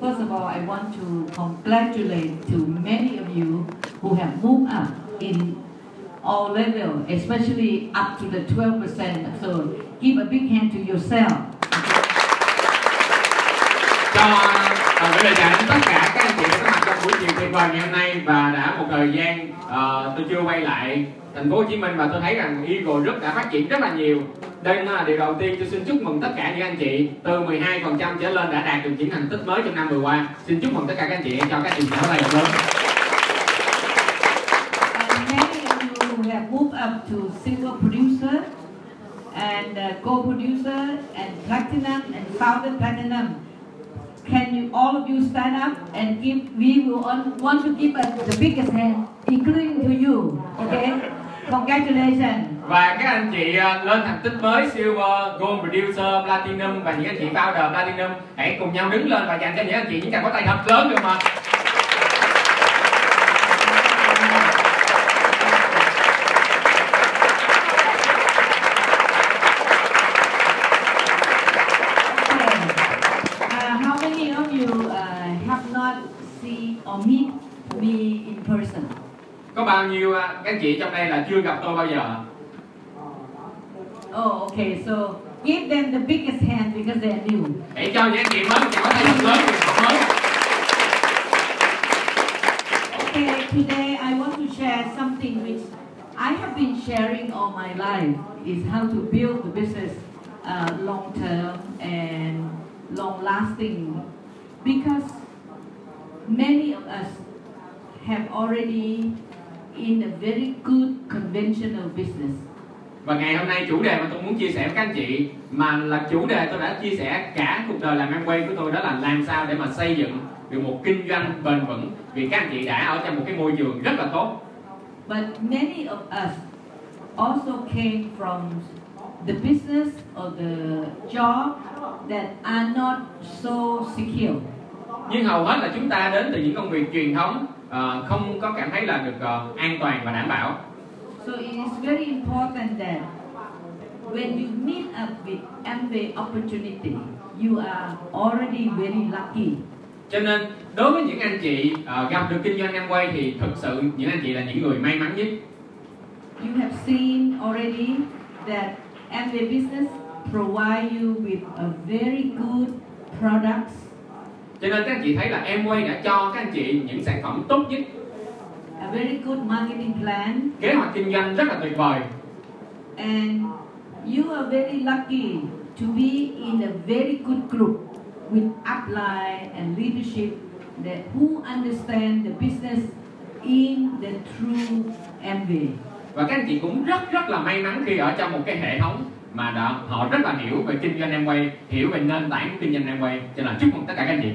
first of all, I want to congratulate to many of you who have moved up in all level, especially up to the 12%. So give a big hand to yourself. cho uh, gửi lời chào đến tất cả các anh chị đã có mặt trong buổi chiều tuyệt vời ngày hôm nay và đã một thời gian uh, tôi chưa quay lại thành phố Hồ Chí Minh và tôi thấy rằng Eagle rất đã phát triển rất là nhiều đây là điều đầu tiên tôi xin chúc mừng tất cả những anh chị từ 12% trở lên đã đạt được những thành tích mới trong năm vừa qua xin chúc mừng tất cả các anh chị cho các anh thảo này lớn And have moved up to single producer and uh, co-producer and platinum and founder platinum. Can you all of you stand up and give? We will on, want to give us the biggest hand, including to you. Okay? Congratulations. và các anh chị ờ, lên thành tích mới silver ờ, gold producer, platinum và những anh chị founder platinum, hãy cùng nhau đứng lên và dành cho những anh chị, những tràng có tay thật lớn được không ạ có bao nhiêu các anh chị trong đây là chưa gặp tôi bao giờ Oh, okay. So give them the biggest hand because they are new. hãy cho những anh chị mới pháo tay thật lớn mới Okay, today I want to share something which I have been sharing all my life is how to build the business uh, long term and long lasting because many of us have already in a very good conventional business. Và ngày hôm nay chủ đề mà tôi muốn chia sẻ với các anh chị mà là chủ đề tôi đã chia sẻ cả cuộc đời làm Amway của tôi đó là làm sao để mà xây dựng được một kinh doanh bền vững vì các anh chị đã ở trong một cái môi trường rất là tốt But many of us also came from the business or the job that are not so secure. nhưng hầu hết là chúng ta đến từ những công việc truyền thống ờ, không có cảm thấy là được ờ, an toàn và đảm bảo. So it is very important that when you meet up with Amway opportunity, you are already very lucky. cho nên đối với những anh chị ờ, gặp được kinh doanh Amway thì thực sự những anh chị là những người may mắn nhất. You have seen already that Amway business provide you with a very good products cho nên các anh chị thấy là Amway đã cho các anh chị những sản phẩm tốt nhất. A very good marketing plan, kế hoạch kinh doanh rất là tuyệt vời. And you are very lucky to be in a very good group with upline and leadership that who understand the business in the true Amway. và các anh chị cũng rất rất là may mắn khi ở trong một cái hệ thống mà đã, họ rất là hiểu về kinh doanh Amway hiểu về nền tảng của kinh doanh Amway cho nên là chúc mừng tất cả các anh chị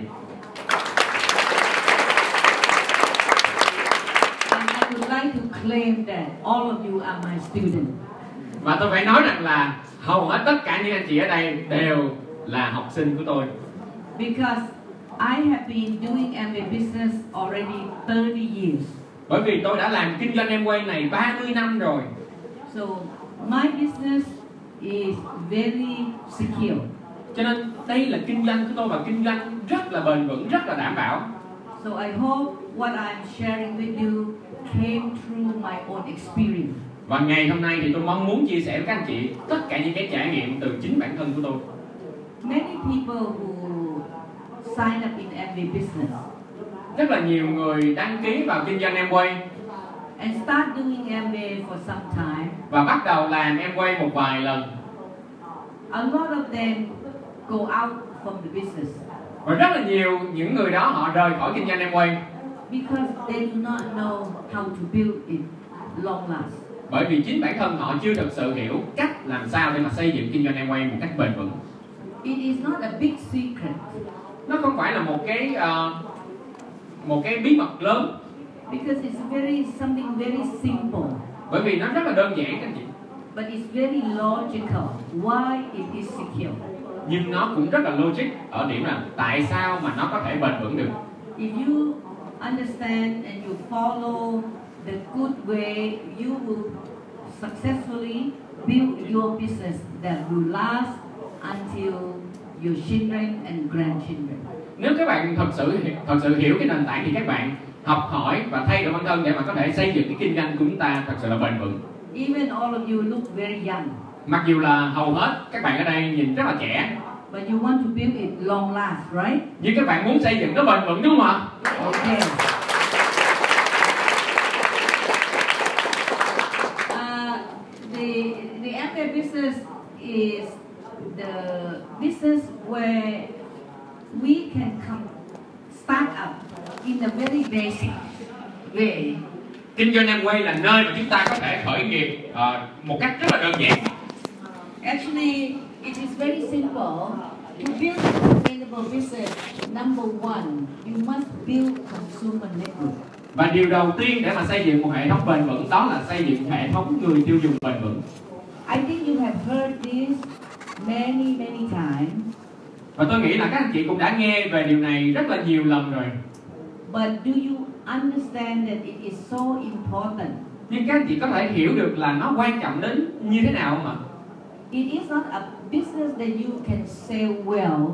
And I would like to claim that all of you are my student. và tôi phải nói rằng là hầu hết tất cả những anh chị ở đây đều là học sinh của tôi Because I have been doing Amway business already 30 years. bởi vì tôi đã làm kinh doanh Amway này 30 năm rồi So my business is very secure. cho nên đây là kinh doanh của tôi và kinh doanh rất là bền vững rất là đảm bảo So I hope what I'm sharing with you came through my own experience. và ngày hôm nay thì tôi mong muốn chia sẻ với các anh chị tất cả những cái trải nghiệm từ chính bản thân của tôi Many people who sign up in Amway business rất là nhiều người đăng ký vào kinh doanh Amway and start doing Amway for some time, và bắt đầu làm Amway một vài lần. A lot of them go out from the business. Và rất là nhiều những người đó họ rời khỏi kinh doanh Amway because they do not know how to build it long last. bởi vì chính bản thân họ chưa thực sự hiểu cách làm sao để mà xây dựng kinh doanh Amway một cách bền vững. It is not a big secret. Nó không phải là một cái ờ, một cái bí mật lớn because it's very something very simple, bởi vì nó rất là đơn giản anh chị but it's very logical why it is secure. nhưng nó cũng rất là logic ở điểm là tại sao mà nó có thể bền vững được If you understand and you follow the good way, you will successfully build your business that will last until your children and grandchildren. nếu các bạn thật sự thật sự hiểu cái nền tảng thì các bạn học hỏi và thay đổi bản thân để mà có thể xây dựng cái kinh doanh của chúng ta thật sự là bền vững. Even all of you look very young, mặc dù là hầu hết các bạn ở đây nhìn rất là trẻ. But you want to build it long last, right? nhưng các bạn muốn xây dựng nó bền vững đúng không ạ? Okay. Uh, the the Amway business is the business where we can come start up in a very basic way. kinh doanh em quay là nơi mà chúng ta có thể khởi nghiệp ờ, một cách rất là đơn giản Actually, it is very simple. To build a sustainable business, number one, you must build consumer network. và điều đầu tiên để mà xây dựng một hệ thống bền vững đó là xây dựng hệ thống người tiêu dùng bền vững I think you have heard this many, many times, và tôi nghĩ là các anh chị cũng đã nghe về điều này rất là nhiều lần rồi but do you understand that it is so important? nhưng các anh chị có thể hiểu được là nó quan trọng đến như thế nào không ạ It is not a business that you can sell well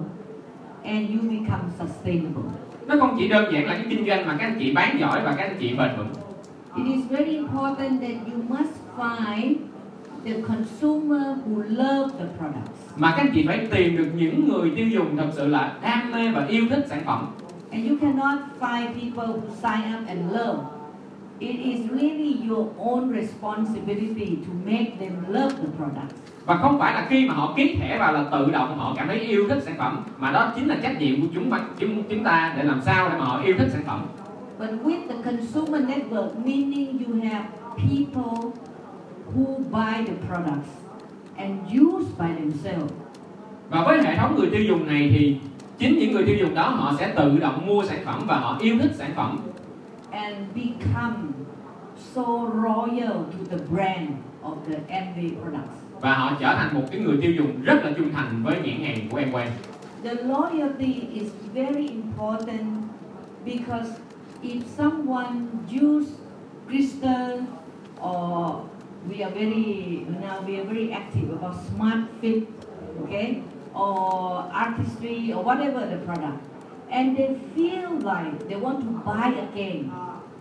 and you become sustainable. nó không chỉ đơn giản là cái kinh doanh mà các anh chị bán giỏi và các anh chị bền vững It is very important that you must find the consumer who love the products. mà các anh chị phải tìm được những người tiêu dùng thật sự là đam mê và yêu thích sản phẩm And you cannot find people who sign up and love. It is really your own responsibility to make them love the product. và không phải là khi mà họ ký thẻ vào là tự động họ cảm thấy yêu thích sản phẩm mà đó chính là trách nhiệm của chúng chúng chúng ta để làm sao để mà họ yêu thích sản phẩm But with the consumer network, meaning you have people who buy the products and use by themselves. và với hệ thống người tiêu dùng này thì chính những người tiêu dùng đó họ sẽ tự động mua sản phẩm và họ yêu thích sản phẩm. And become so loyal to the brand of the Amway products. và họ trở thành một cái người tiêu dùng rất là trung thành với nhãn hàng của Amway The loyalty is very important because if someone use Crystal or we are very now we are very active about smart fit, okay, or artistry or whatever the product, and they feel like they want to buy again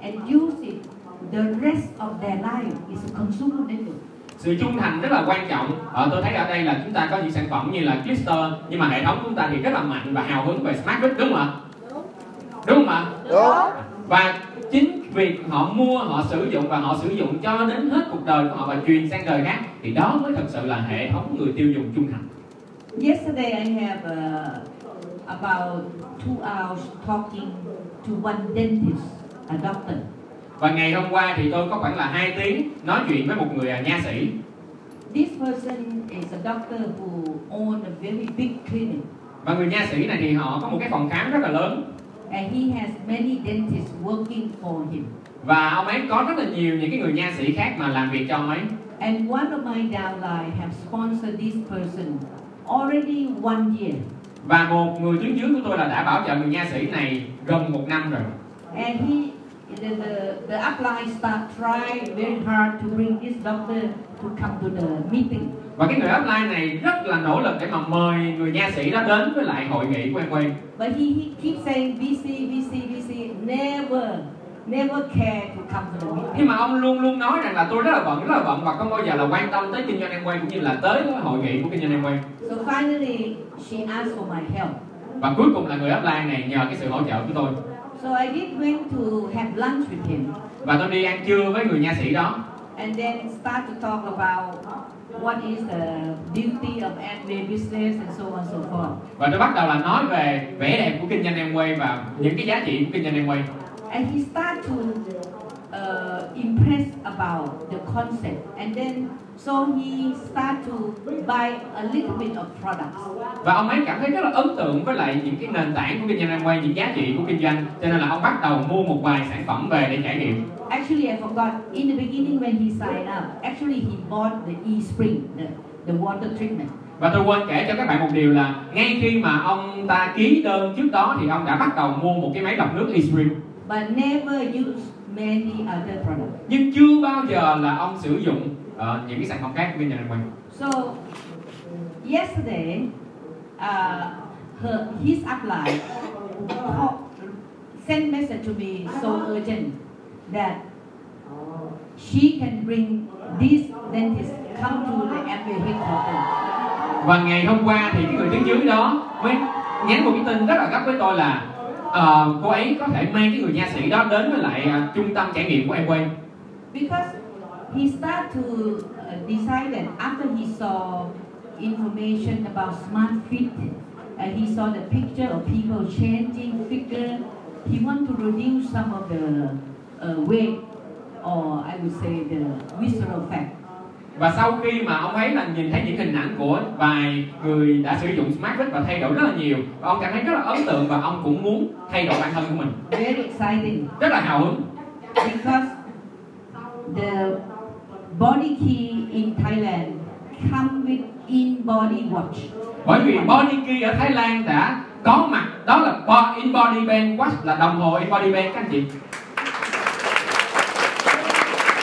and use it. The rest of their life is a consumer network. sự trung thành rất là quan trọng. Ờ, tôi thấy ở đây là chúng ta có những sản phẩm như là Glister nhưng mà hệ thống chúng ta thì rất là mạnh và hào hứng về Smart đúng không ạ? Đúng không ạ? Đúng. và chính việc họ mua họ sử dụng và họ sử dụng cho đến hết cuộc đời của họ và truyền sang đời khác thì đó mới thật sự là hệ thống người tiêu dùng trung thành Yesterday I have uh, about two hours talking to one dentist, a doctor. và ngày hôm qua thì tôi có khoảng là 2 tiếng nói chuyện với một người à, nha sĩ This person is a doctor who own a very big clinic và người nha sĩ này thì họ có một cái phòng khám rất là lớn and he has many dentists working for him. và ông ấy có rất là nhiều những cái người nha sĩ khác mà làm việc cho ông ấy And one of my downline have sponsored this person already one year. và một người tuyến dưới của tôi là đã bảo trợ người nha sĩ này gần một năm rồi And he, the, the, the upline staff tried very hard to bring this doctor to come to the meeting. và cái người upline này rất là nỗ lực để mà mời người nha sĩ đó đến với lại hội nghị của em quay But he, he keeps saying VC, VC, VC, never, never care to come to the nhưng meeting. mà ông luôn luôn nói rằng là tôi rất là bận rất là bận và không bao giờ là quan tâm tới kinh doanh em quay cũng như là tới hội nghị của kinh doanh em quay So finally, she asked for my help. và cuối cùng là người upline này nhờ cái sự hỗ trợ của tôi. So I did went to have lunch with him. Và tôi đi ăn trưa với người nha sĩ đó. And then start to talk about what is the beauty of Amway business and so on and so forth. và tôi bắt đầu là nói về vẻ đẹp của kinh doanh em quay và những cái giá trị của kinh doanh em quay And he started to uh, impress about the concept. And then so he started to buy a little bit of products. và ông ấy cảm thấy rất là ấn tượng với lại những cái nền tảng của kinh doanh em quay những giá trị của kinh doanh cho nên là ông bắt đầu mua một vài sản phẩm về để trải nghiệm Actually, I forgot. In the beginning, when he signed up, actually he bought the e-spring, the, the water treatment. và tôi quên kể cho các bạn một điều là ngay khi mà ông ta ký đơn trước đó thì ông đã bắt đầu mua một cái máy lọc nước eSpring but never use many other products. nhưng chưa bao giờ là ông sử dụng ờ, những cái sản phẩm khác doanh em quay So yesterday, uh, her, his upline sent message to me so urgent that she can bring this dentist come to the Amway headquarters. và ngày hôm qua thì cái người đứng dưới đó mới nhắn một cái tin rất là gấp với tôi là ờ, cô ấy có thể mang cái người nha sĩ đó đến với lại à, trung tâm trải nghiệm của em quay Because he started to uh, decide that after he saw information about smart fit, uh, he saw the picture of people changing figure. He want to reduce some of the uh, weight, or I would say the visceral fat. và sau khi mà ông ấy là nhìn thấy những hình ảnh của vài người đã sử dụng Smart Fit và thay đổi rất là nhiều và ông cảm thấy rất là ấn tượng và ông cũng muốn thay đổi bản thân của mình Very exciting rất là hào hứng because the body key in Thailand come with in-body watch. bởi vì Body Key ở Thái Lan đã có mặt đó là in body band watch là đồng hồ in body band các anh chị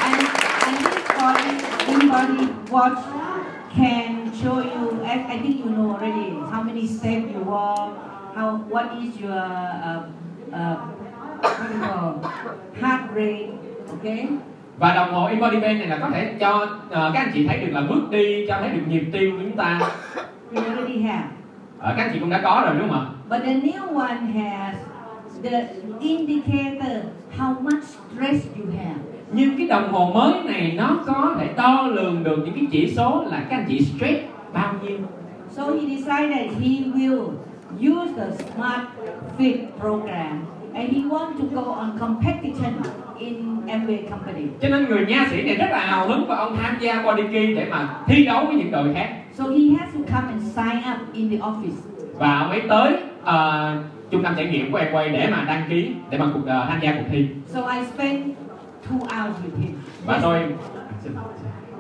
And, and this body, watch can show you, I, I think you know already, how many steps you walk, how, what is your, uh, uh, what do you call, heart rate, okay? Và đồng hồ band này là có thể cho ờ, các anh chị thấy được là bước đi cho thấy được nhịp tim của chúng ta We already have. Ờ, các anh chị cũng đã có rồi đúng không ạ But the new one has the indicator how much stress you have. nhưng cái đồng hồ mới này nó có thể đo lường được những cái chỉ số là các anh chị stress bao nhiêu So he decided he will use the Smart Fit program and he wants to go on competition in Amway company. cho nên người nha sĩ này rất là hào hứng và ông tham gia body key để mà thi đấu với những đội khác So he has to come and sign up in the office. và ông ấy tới ờ, trung tâm trải nghiệm của quay để mà đăng ký để mà cuộc ờ, tham gia cuộc thi So I spent two hours with him. và tôi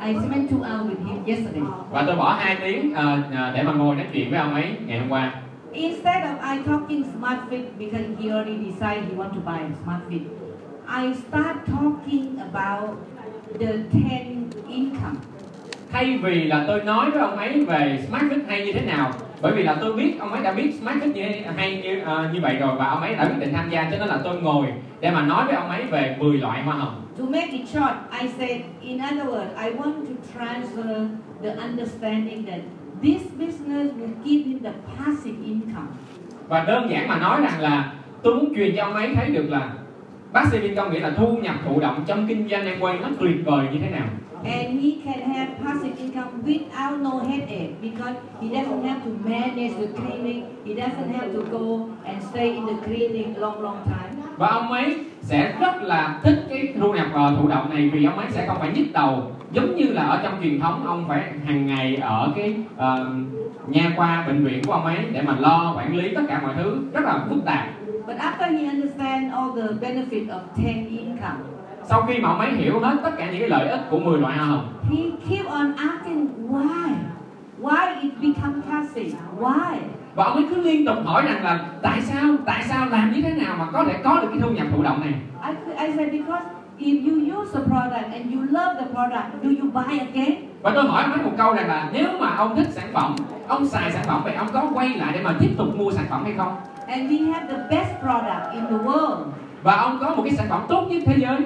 I spent two hours with him yesterday. và tôi bỏ hai tiếng ờ, để mà ngồi nói chuyện với ông ấy ngày hôm qua Instead of I talking smart fit because he already decided he want to buy a smart fit, I start talking about the 10 income. thay vì là tôi nói với ông ấy về smart fit hay như thế nào bởi vì là tôi biết ông ấy đã biết smart fit như hay như ờ, như vậy rồi và ông ấy đã quyết định tham gia cho nên là tôi ngồi để mà nói với ông ấy về 10 loại hoa hồng To make it short, I said, in other words, I want to transfer the understanding that this business will give him the passive income. và đơn giản mà nói rằng là tôi muốn truyền cho ông ấy thấy được là passive income nghĩa là thu nhập thụ động trong kinh doanh em quay nó tuyệt vời như thế nào And he can have passive income without no headache because he doesn't have to manage the clinic. He doesn't have to go and stay in the clinic long, long time. và ông ấy sẽ rất là thích cái thu nhập ờ, thụ động này vì ông ấy sẽ không phải nhức đầu giống như là ở trong truyền thống ông phải hàng ngày ở cái ờ, nha khoa bệnh viện của ông ấy để mà lo quản lý tất cả mọi thứ rất là phức tạp But after he understands all the benefit of 10 income, sau khi mà ông ấy hiểu hết tất cả những cái lợi ích của 10 loại hoa hồng he keep on asking why. Why it become passive? Why? và ông ấy cứ liên tục hỏi rằng là tại sao tại sao làm như thế nào mà có thể có được cái thu nhập thụ động này I, I said because if you use the product and you love the product, do you buy again? và tôi hỏi ông ấy một câu rằng là nếu mà ông thích sản phẩm ông xài sản phẩm vậy ông có quay lại để mà tiếp tục mua sản phẩm hay không And we have the best product in the world. và ông có một cái sản phẩm tốt nhất thế giới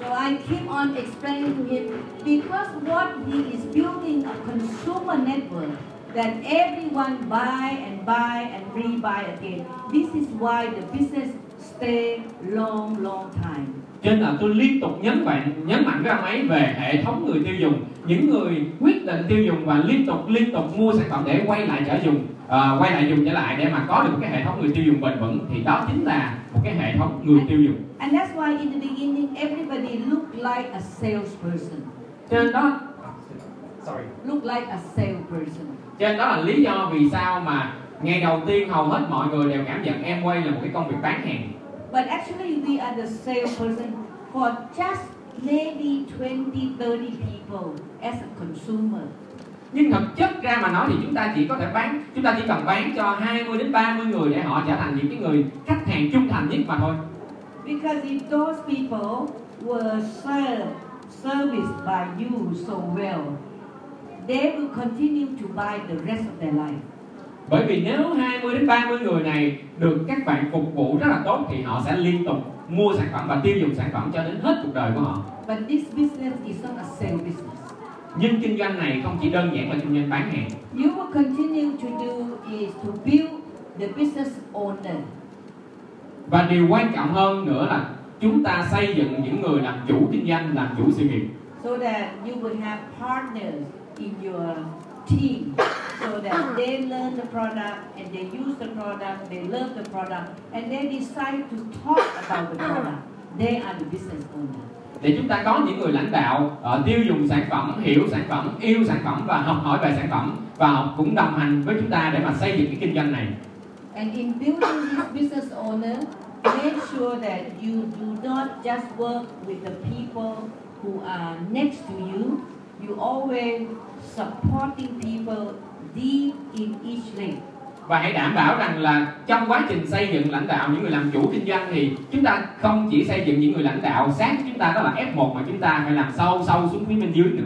So I keep on explaining to him because what he is building a consumer network that everyone buy and buy and rebuy again. This is why the business stay long, long time. Cho nên là tôi liên tục nhấn mạnh nhấn mạnh với ông ấy về hệ thống người tiêu dùng những người quyết định tiêu dùng và liên tục liên tục mua sản phẩm để quay lại trở dùng à, quay lại dùng trở lại để mà có được cái hệ thống người tiêu dùng bền vững thì đó chính là một cái hệ thống người tiêu dùng And that's why in the beginning everybody looked like a salesperson. cho nên đó sorry Look like a salesperson. cho nên đó là lý do vì sao mà ngày đầu tiên hầu hết mọi người đều cảm nhận em quay là một cái công việc bán hàng But actually, we are the salesperson for just maybe 20, 30 people as a consumer. nhưng thực chất ra mà nói thì chúng ta chỉ có thể bán chúng ta chỉ cần bán cho 20 đến 30 người để họ trở thành những cái người khách hàng trung thành nhất mà thôi Because if those people were served, serviced by you so well, they will continue to buy the rest of their life. Bởi vì nếu 20 đến 30 người này được các bạn phục vụ rất là tốt thì họ sẽ liên tục mua sản phẩm và tiêu dùng sản phẩm cho đến hết cuộc đời của họ But this business is not a sale business. nhưng kinh doanh này không chỉ đơn giản là kinh doanh bán hàng You will continue to do is to build the business owner. và điều quan trọng hơn nữa là chúng ta xây dựng những người làm chủ kinh doanh làm chủ sự nghiệp so that you will have partners in your team so that they learn the product and they use the product, they love the product, and they decide to talk about the product. They are the business owner. để chúng ta có những người lãnh đạo uh, tiêu dùng sản phẩm hiểu sản phẩm yêu sản phẩm và học hỏi về sản phẩm và họ cũng đồng hành với chúng ta để mà xây dựng cái kinh doanh này And in building this business owner, make sure that you do not just work with the people who are next to you. You always supporting people deep in each lane. và hãy đảm bảo rằng là trong quá trình xây dựng lãnh đạo những người làm chủ kinh doanh thì chúng ta không chỉ xây dựng những người lãnh đạo sát với chúng ta đó là F1 mà chúng ta phải làm sâu sâu xuống phía bên dưới nữa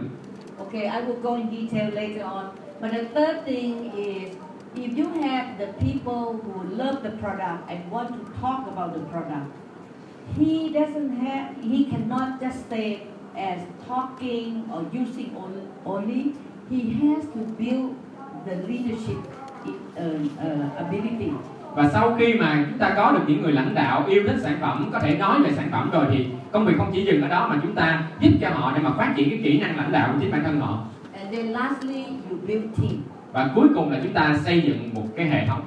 Okay, I will go in detail later on. But the third thing is if you have the people who love the product and want to talk about the product, he doesn't have, he cannot just stay as talking or using on- only. He has to build the leadership uh, uh, ability. và sau khi mà chúng ta có được những người lãnh đạo yêu thích sản phẩm có thể nói về sản phẩm rồi thì công việc không chỉ dừng ở đó mà chúng ta giúp cho họ để mà phát triển cái kỹ năng lãnh đạo của chính bản thân họ And then lastly, you build team. và cuối cùng là chúng ta xây dựng một cái hệ thống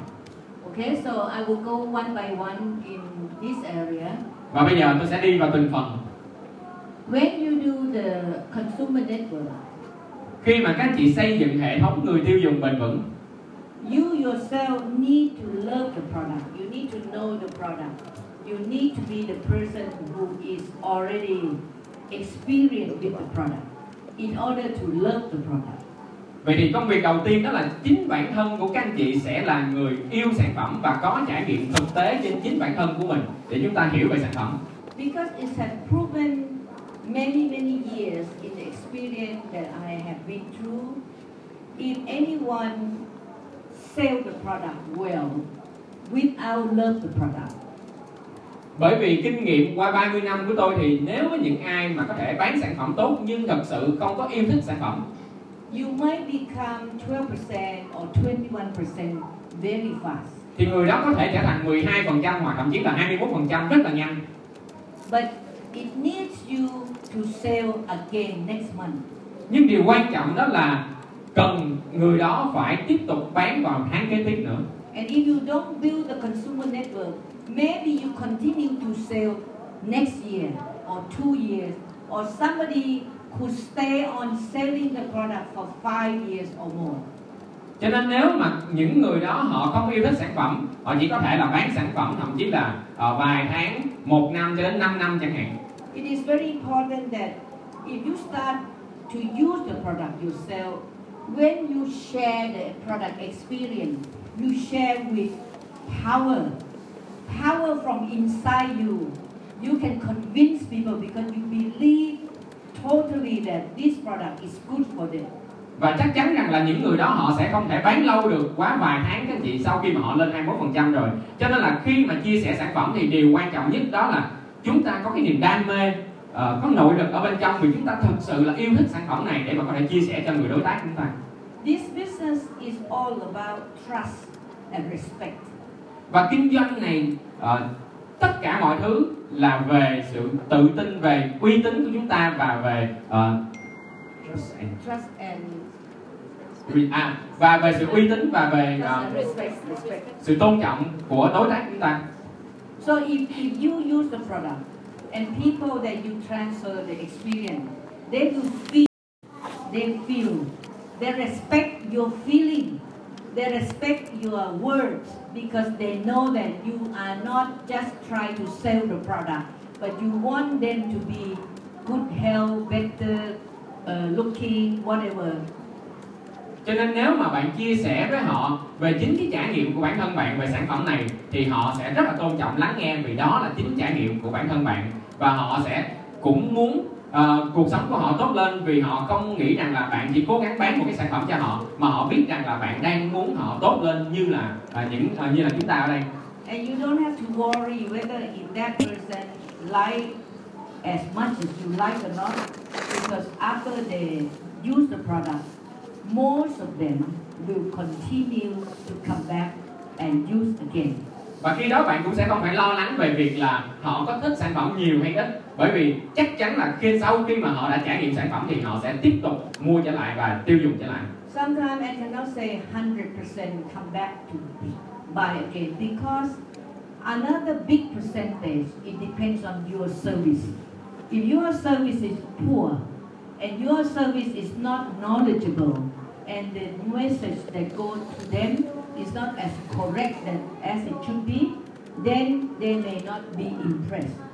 Okay, so I will go one by one in this area. và bây giờ tôi sẽ đi vào từng phần When you do the consumer network, khi mà các anh chị xây dựng hệ thống người tiêu dùng bền vững you yourself need to love the product. You need to know the product. You need to be the person who is already experienced with the product in order to love the product. Vậy thì công việc đầu tiên đó là chính bản thân của các anh chị sẽ là người yêu sản phẩm và có trải nghiệm thực tế trên chính bản thân của mình để chúng ta hiểu về sản phẩm. Because it has proven many, many years in experience that I have been through, if anyone sell the product well without love the product, Bởi vì kinh nghiệm qua 30 năm của tôi thì nếu với những ai mà có thể bán sản phẩm tốt nhưng thật sự không có yêu thích sản phẩm you might become 12% or 21% very fast. thì người đó có thể trở thành 12% hoặc thậm chí là 21% rất là nhanh. But it needs you to sell again next month. Nhưng điều quan trọng đó là cần người đó phải tiếp tục bán vào tháng kế tiếp nữa. And if you don't build the consumer network, maybe you continue to sell next year or two years, or somebody could stay on selling the product for five years or more. Cho nên nếu mà những người đó họ không yêu thích sản phẩm, họ chỉ có thể là bán sản phẩm thậm chí là ờ, vài tháng, một năm cho đến 5 năm chẳng hạn. It is very important that if you start to use the product yourself, when you share the product experience, you share with power, power from inside you. You can convince people because you believe totally that this product is good for them. Và chắc chắn rằng là những người đó họ sẽ không thể bán lâu được quá vài tháng các anh chị sau khi mà họ lên 21% rồi. Cho nên là khi mà chia sẻ sản phẩm thì điều quan trọng nhất đó là chúng ta có cái niềm đam mê, ờ, có nội lực ở bên trong vì chúng ta thực sự là yêu thích sản phẩm này để mà có thể chia sẻ cho người đối tác chúng ta. This business is all about trust and respect. Và kinh doanh này ờ, tất cả mọi thứ là về sự tự tin, về uy tín của chúng ta và về ờ, trust and- Trust and, à, và về sự uy tín và về respect. sự tôn trọng của đối tác chúng ta. So if, if you use the product and people that you transfer the experience, they will feel, they feel, they respect your feeling, they respect your words because they know that you are not just trying to sell the product, but you want them to be good health, better uh, looking, whatever. Cho nên nếu mà bạn chia sẻ với họ về chính cái trải nghiệm của bản thân bạn về sản phẩm này thì họ sẽ rất là tôn trọng lắng nghe vì đó là chính trải nghiệm của bản thân bạn. Và họ sẽ cũng muốn uh, cuộc sống của họ tốt lên vì họ không nghĩ rằng là bạn chỉ cố gắng bán một cái sản phẩm cho họ mà họ biết rằng là bạn đang muốn họ tốt lên như là uh, những uh, như là chúng ta ở đây. And you don't have to worry whether if that person like as much as you like or not, because after they use the product, most of them will continue to come back and use again. và khi đó bạn cũng sẽ không phải lo lắng về việc là họ có thích sản phẩm nhiều hay ít bởi vì chắc chắn là khi sau khi mà họ đã trải nghiệm sản phẩm thì họ sẽ tiếp tục mua trở lại và tiêu dùng trở lại Sometimes I cannot say 100% come back to buy again because another big percentage it depends on your service. If your service is poor and your service is not knowledgeable. And the message that goes to them is not as correct as it should be, then they may not be impressed.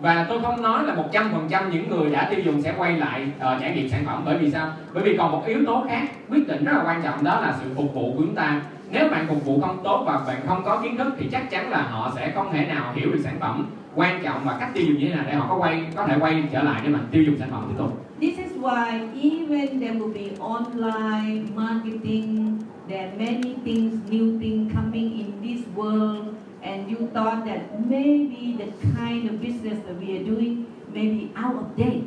và tôi không nói là 100% những người đã tiêu dùng sẽ quay lại uh, trải nghiệm sản phẩm. Bởi vì sao? Bởi vì còn một yếu tố khác quyết định rất là quan trọng đó là sự phục vụ của chúng ta. Nếu bạn phục vụ không tốt và bạn không có kiến thức thì chắc chắn là họ sẽ không thể nào hiểu được sản phẩm quan trọng và cách tiêu dùng như thế nào để họ có quay có thể quay trở lại để mà tiêu dùng sản phẩm tiếp tục This is why even there will be online marketing, there are many things, new things coming in this world, and you thought that maybe the kind of business that we are doing may be out of date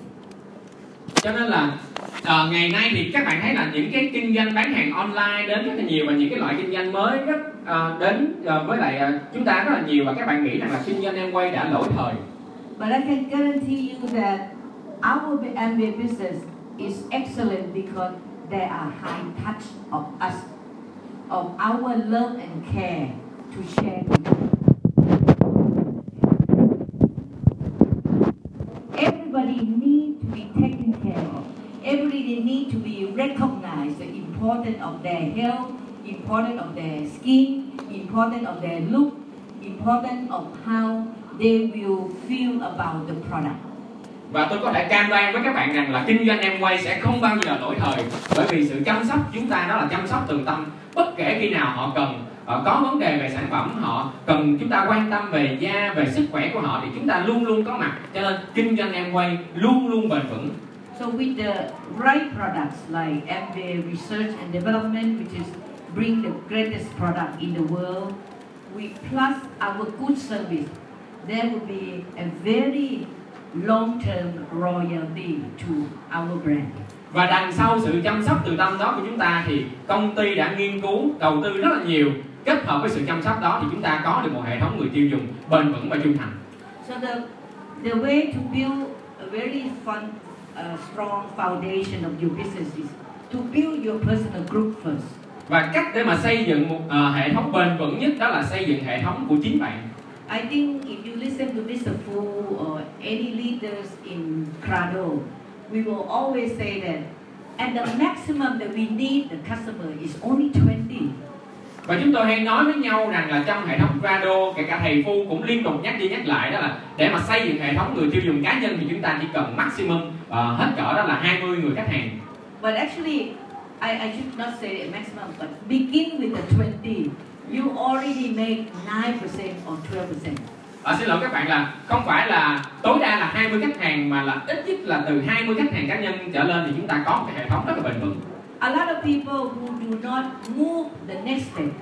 cho nên là à, ngày nay thì các bạn thấy là những cái kinh doanh bán hàng online đến rất là nhiều và những cái loại kinh doanh mới rất à, đến à, với lại à, chúng ta rất là nhiều và các bạn nghĩ rằng là kinh doanh em quay đã lỗi thời But I can guarantee you that our MBA business is excellent because there are high touch of us, of our love and care to share with you. Everybody need to be taken care of. Everybody need to be recognized the importance of their health, importance of their skin, importance of their look, importance of how they will feel about the product. và tôi có thể cam đoan với các bạn rằng là kinh doanh em quay sẽ không bao giờ lỗi thời bởi vì sự chăm sóc chúng ta đó là chăm sóc từ tâm bất kể khi nào họ cần họ có vấn đề về sản phẩm họ cần chúng ta quan tâm về da về sức khỏe của họ thì chúng ta luôn luôn có mặt. Cho nên kinh doanh em quay luôn luôn bền vững. So with the right products like MBA Research and Development, which is bring the greatest product in the world, we plus our good service, there will be a very long-term royalty to our brand. và đằng sau sự chăm sóc từ tâm đó của chúng ta thì công ty đã nghiên cứu đầu tư rất là nhiều kết hợp với sự chăm sóc đó thì chúng ta có được một hệ thống người tiêu dùng bền vững và trung thành So the the way to build a very fun, uh, strong foundation of your business is to build your personal group first. và cách để mà xây dựng một ờ, hệ thống bền vững nhất đó là xây dựng hệ thống của chính bạn I think if you listen to Mr. Fu or any leaders in Crado, we will always say that at the maximum that we need the customer is only 20. Và chúng tôi hay nói với nhau rằng là trong hệ thống Grado kể cả thầy Phu cũng liên tục nhắc đi nhắc lại đó là để mà xây dựng hệ thống người tiêu dùng cá nhân thì chúng ta chỉ cần maximum ờ, hết cỡ đó là 20 người khách hàng But actually, I, I should not say maximum, but begin with the 20. You already make 9% or 12%. Ờ, xin lỗi các bạn là không phải là tối đa là 20 khách hàng mà là ít nhất là từ 20 khách hàng cá nhân trở lên thì chúng ta có một cái hệ thống rất là bền vững A lot of people who do not move the next step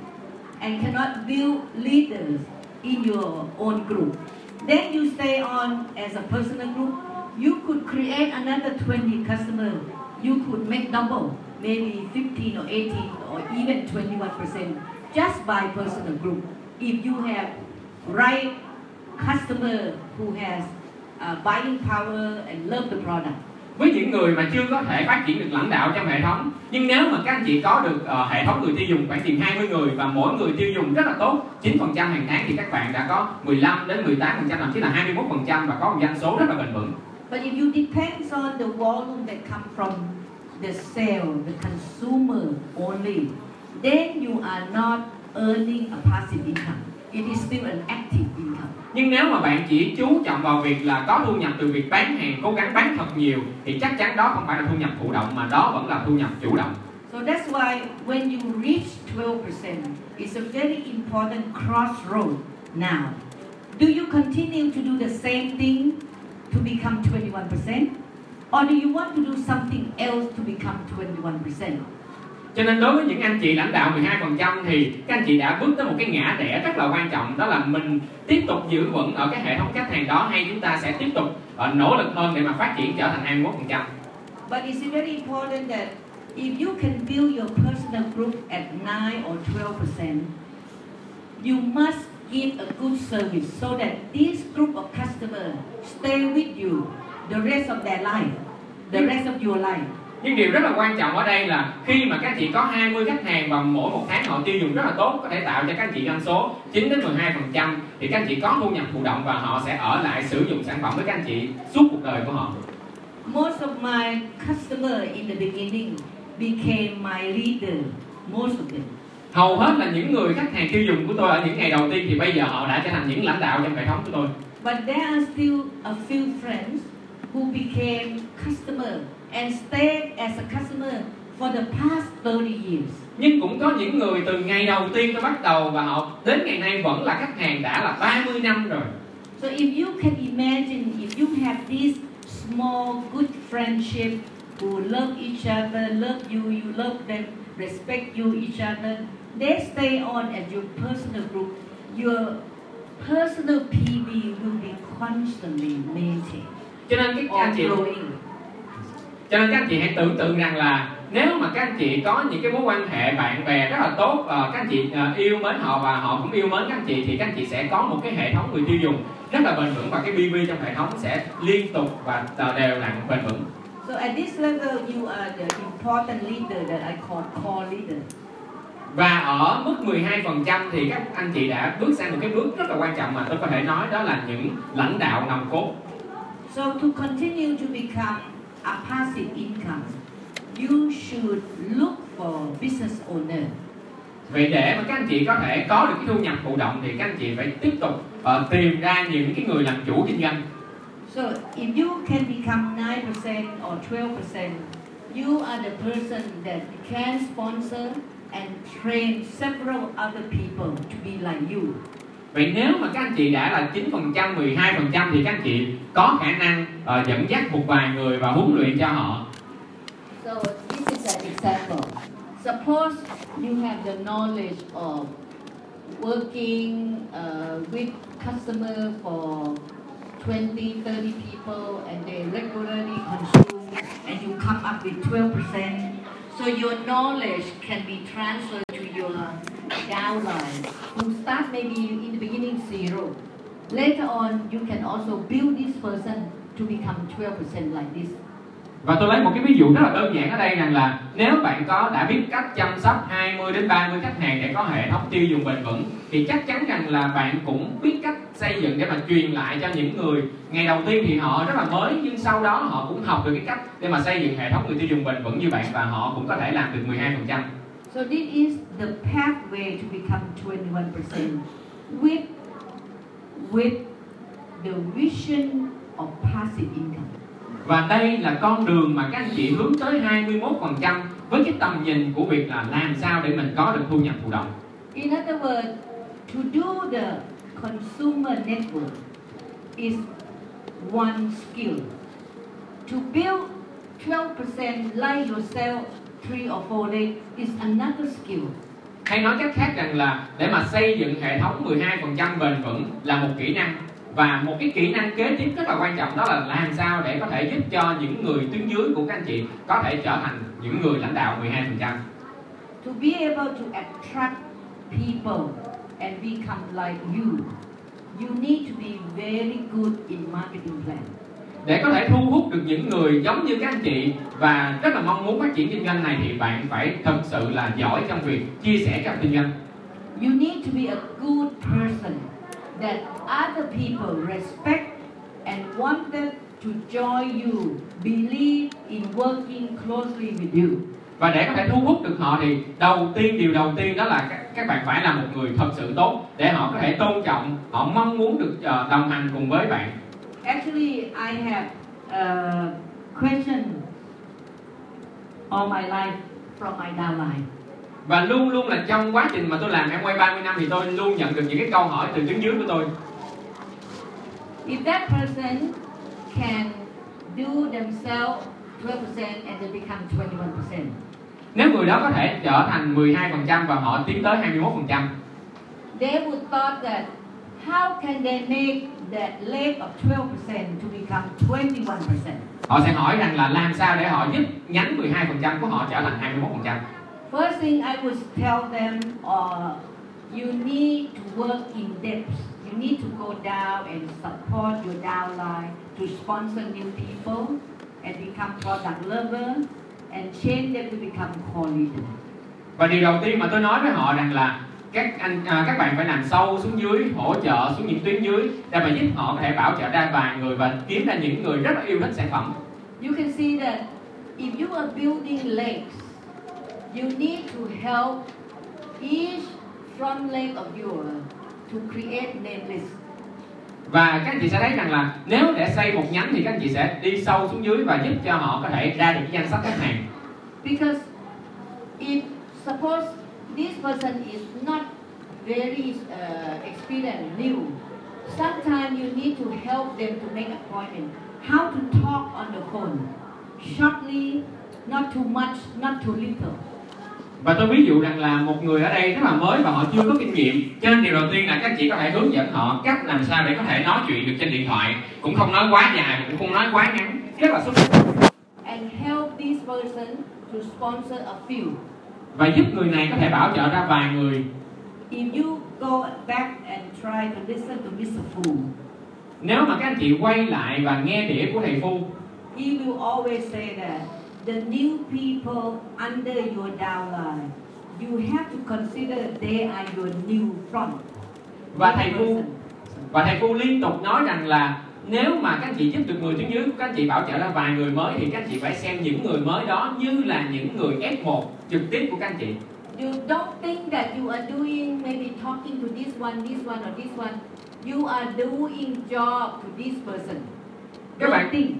and cannot build leaders in your own group, then you stay on as a personal group. You could create another 20 customers. You could make double, maybe 15 or 18 or even 21% just by personal group. If you have right customer who has uh, buying power and love the product. Với những người mà chưa có thể phát triển được lãnh đạo trong hệ thống nhưng nếu mà các anh chị có được uh, hệ thống người tiêu dùng khoảng chừng 20 người và mỗi người tiêu dùng rất là tốt 9% hàng tháng thì các bạn đã có 15 đến 18% thậm chí là 21% và có một doanh số rất là bền vững But if you depend on the volume that come from the sale, the consumer only, then you are not earning a passive income. It is still an active income. nhưng nếu mà bạn chỉ chú trọng vào việc là có thu nhập từ việc bán hàng cố gắng bán thật nhiều thì chắc chắn đó không phải là thu nhập thụ động mà đó vẫn là thu nhập chủ động So that's why when you reach 12%, it's a very important crossroad now. Do you continue to do the same thing to become 21%? Or do you want to do something else to become 21%? Cho nên đối với những anh chị lãnh đạo 12% thì các anh chị đã bước tới một cái ngã rẽ rất là quan trọng đó là mình tiếp tục giữ vững ở cái hệ thống khách hàng đó hay chúng ta sẽ tiếp tục uh, nỗ lực hơn để mà phát triển trở thành 21%. But it's very important that if you can build your personal group at 9 or 12%, you must give a good service so that this group of customers stay with you the rest of their life, the rest of your life. Nhưng điều rất là quan trọng ở đây là khi mà các chị có 20 khách hàng và mỗi một tháng họ tiêu dùng rất là tốt có thể tạo cho các chị doanh số 9 đến 12% thì các chị có thu nhập thụ động và họ sẽ ở lại sử dụng sản phẩm với các anh chị suốt cuộc đời của họ. Most of my customers in the beginning became my leader, most of them. Hầu hết là những người khách hàng tiêu dùng của tôi ở những ngày đầu tiên thì bây giờ họ đã trở thành những lãnh đạo trong hệ thống của tôi. But there are still a few friends who became customer and stayed as a customer for the past 30 years. Nhưng cũng có những người từ ngày đầu tiên tôi bắt đầu và họ đến ngày nay vẫn là khách hàng đã là 30 năm rồi. So if you can imagine, if you have this small good friendship who love each other, love you, you love them, respect you each other, they stay on as your personal group. Your personal PV will be constantly maintained Cho nên các anh chị growing. Cho nên các anh chị hãy tưởng tượng rằng là nếu mà các anh chị có những cái mối quan hệ bạn bè rất là tốt ờ, các anh chị ờ, yêu mến họ và họ cũng yêu mến các anh chị thì các anh chị sẽ có một cái hệ thống người tiêu dùng rất là bền vững và cái BV trong hệ thống sẽ liên tục và ờ, đều đặn bền vững So at this level, you are the important leader that I call core leader. và ở mức 12% thì các anh chị đã bước sang một cái bước rất là quan trọng mà tôi có thể nói đó là những lãnh đạo nòng cốt So to continue to become a passive income, you should look for business owner. Vậy để mà các anh chị có thể có được cái thu nhập thụ động thì các anh chị phải tiếp tục ờ, tìm ra những cái người làm chủ kinh doanh So if you can become 9% or 12%, you are the person that can sponsor and train several other people to be like you. Vậy nếu mà các anh chị đã là 9%, 12% thì các anh chị có khả năng uh, dẫn dắt một vài người và huấn luyện cho họ. So this is an example. Suppose you have the knowledge of working uh, with customer for 20, 30 people and they regularly consume and you come up with 12%. So your knowledge can be transferred to your downline You start maybe in the beginning zero. Later on, you can also build this person to become 12% like this. Và tôi lấy một cái ví dụ rất là đơn giản ở đây rằng là nếu bạn có đã biết cách chăm sóc 20 đến 30 khách hàng để có hệ thống tiêu dùng bền vững thì chắc chắn rằng là bạn cũng biết cách xây dựng để mà truyền lại cho những người ngày đầu tiên thì họ rất là mới nhưng sau đó họ cũng học được cái cách để mà xây dựng hệ thống người tiêu dùng bền vững như bạn và họ cũng có thể làm được 12%. So this is the pathway to become 21% with with the vision of passive income. Và đây là con đường mà các anh chị hướng tới 21% với cái tầm nhìn của việc là làm sao để mình có được thu nhập thụ động. In other words, to do the consumer network is one skill. To build 12% like yourself three or four days is another skill. Hay nói cách khác rằng là để mà xây dựng hệ thống 12% bền vững là một kỹ năng và một cái kỹ năng kế tiếp rất là quan trọng đó là làm sao để có thể giúp cho những người tuyến dưới của các anh chị có thể trở thành những người lãnh đạo 12%. To be able to attract people and become like you, you need to be very good in marketing plan. Để có thể thu hút được những người giống như các anh chị và rất là mong muốn phát triển kinh doanh này thì bạn phải thật sự là giỏi trong việc chia sẻ các kinh doanh. You need to be a good person that other people respect and wanted to join you, believe in working closely with you. Và để có thể thu hút được họ thì đầu tiên điều đầu tiên đó là các, các bạn phải là một người thật sự tốt để họ có thể tôn trọng, họ mong muốn được ờ, đồng hành cùng với bạn. Actually, I have a question all my life from my downline. Và luôn luôn là trong quá trình mà tôi làm em quay 30 năm thì tôi luôn nhận được những cái câu hỏi từ tuyến dưới của tôi. If that person can do themselves 12% and they become 21%. Nếu người đó có thể trở thành 12% và họ tiến tới 21%, They would thought that how can they make that leg of 12% to become 21%? họ sẽ hỏi rằng là làm sao để họ giúp nhánh 12% của họ trở thành 21%. First thing I would tell them, uh, you need to work in depth. You need to go down and support your downline to sponsor new people and become product lover and change them to become core leader. Và điều đầu tiên mà tôi nói với họ rằng là các anh à, các bạn phải làm sâu xuống dưới hỗ trợ xuống những tuyến dưới để mà giúp họ có thể bảo trợ ra vài người và kiếm ra những người rất là yêu thích sản phẩm You can see that if you are building legs, you need to help each front leg of yours to create name list. và các anh chị sẽ thấy rằng là nếu để xây một nhánh thì các anh chị sẽ đi sâu xuống dưới và giúp cho họ có thể ra được cái danh sách khách hàng Because if suppose this person is not very uh, experienced, new, sometimes you need to help them to make appointment. How to talk on the phone, shortly, not too much, not too little. và tôi ví dụ rằng là một người ở đây rất là mới và họ chưa có kinh nghiệm cho nên điều đầu tiên là các chị có thể hướng dẫn họ cách làm sao để có thể nói chuyện được trên điện thoại cũng không nói quá dài cũng không nói quá ngắn rất là xúc and help this person to sponsor a few. Và giúp người này có thể bảo trợ ra vài người If you go back and try to listen to Mr. Fu, nếu mà các anh chị quay lại và nghe đĩa của thầy phu he will always say that the new people under your downline, you have to consider they are your new front. và thầy phu và thầy phu liên tục nói rằng là nếu mà các anh chị giúp được người tuyến dưới các anh chị bảo trợ ra vài người mới thì các anh chị phải xem những người mới đó như là những người F1 trực tiếp của các anh chị You don't think that you are doing maybe talking to this one, this one, or this one. You are doing job to this person. Các bạn- think.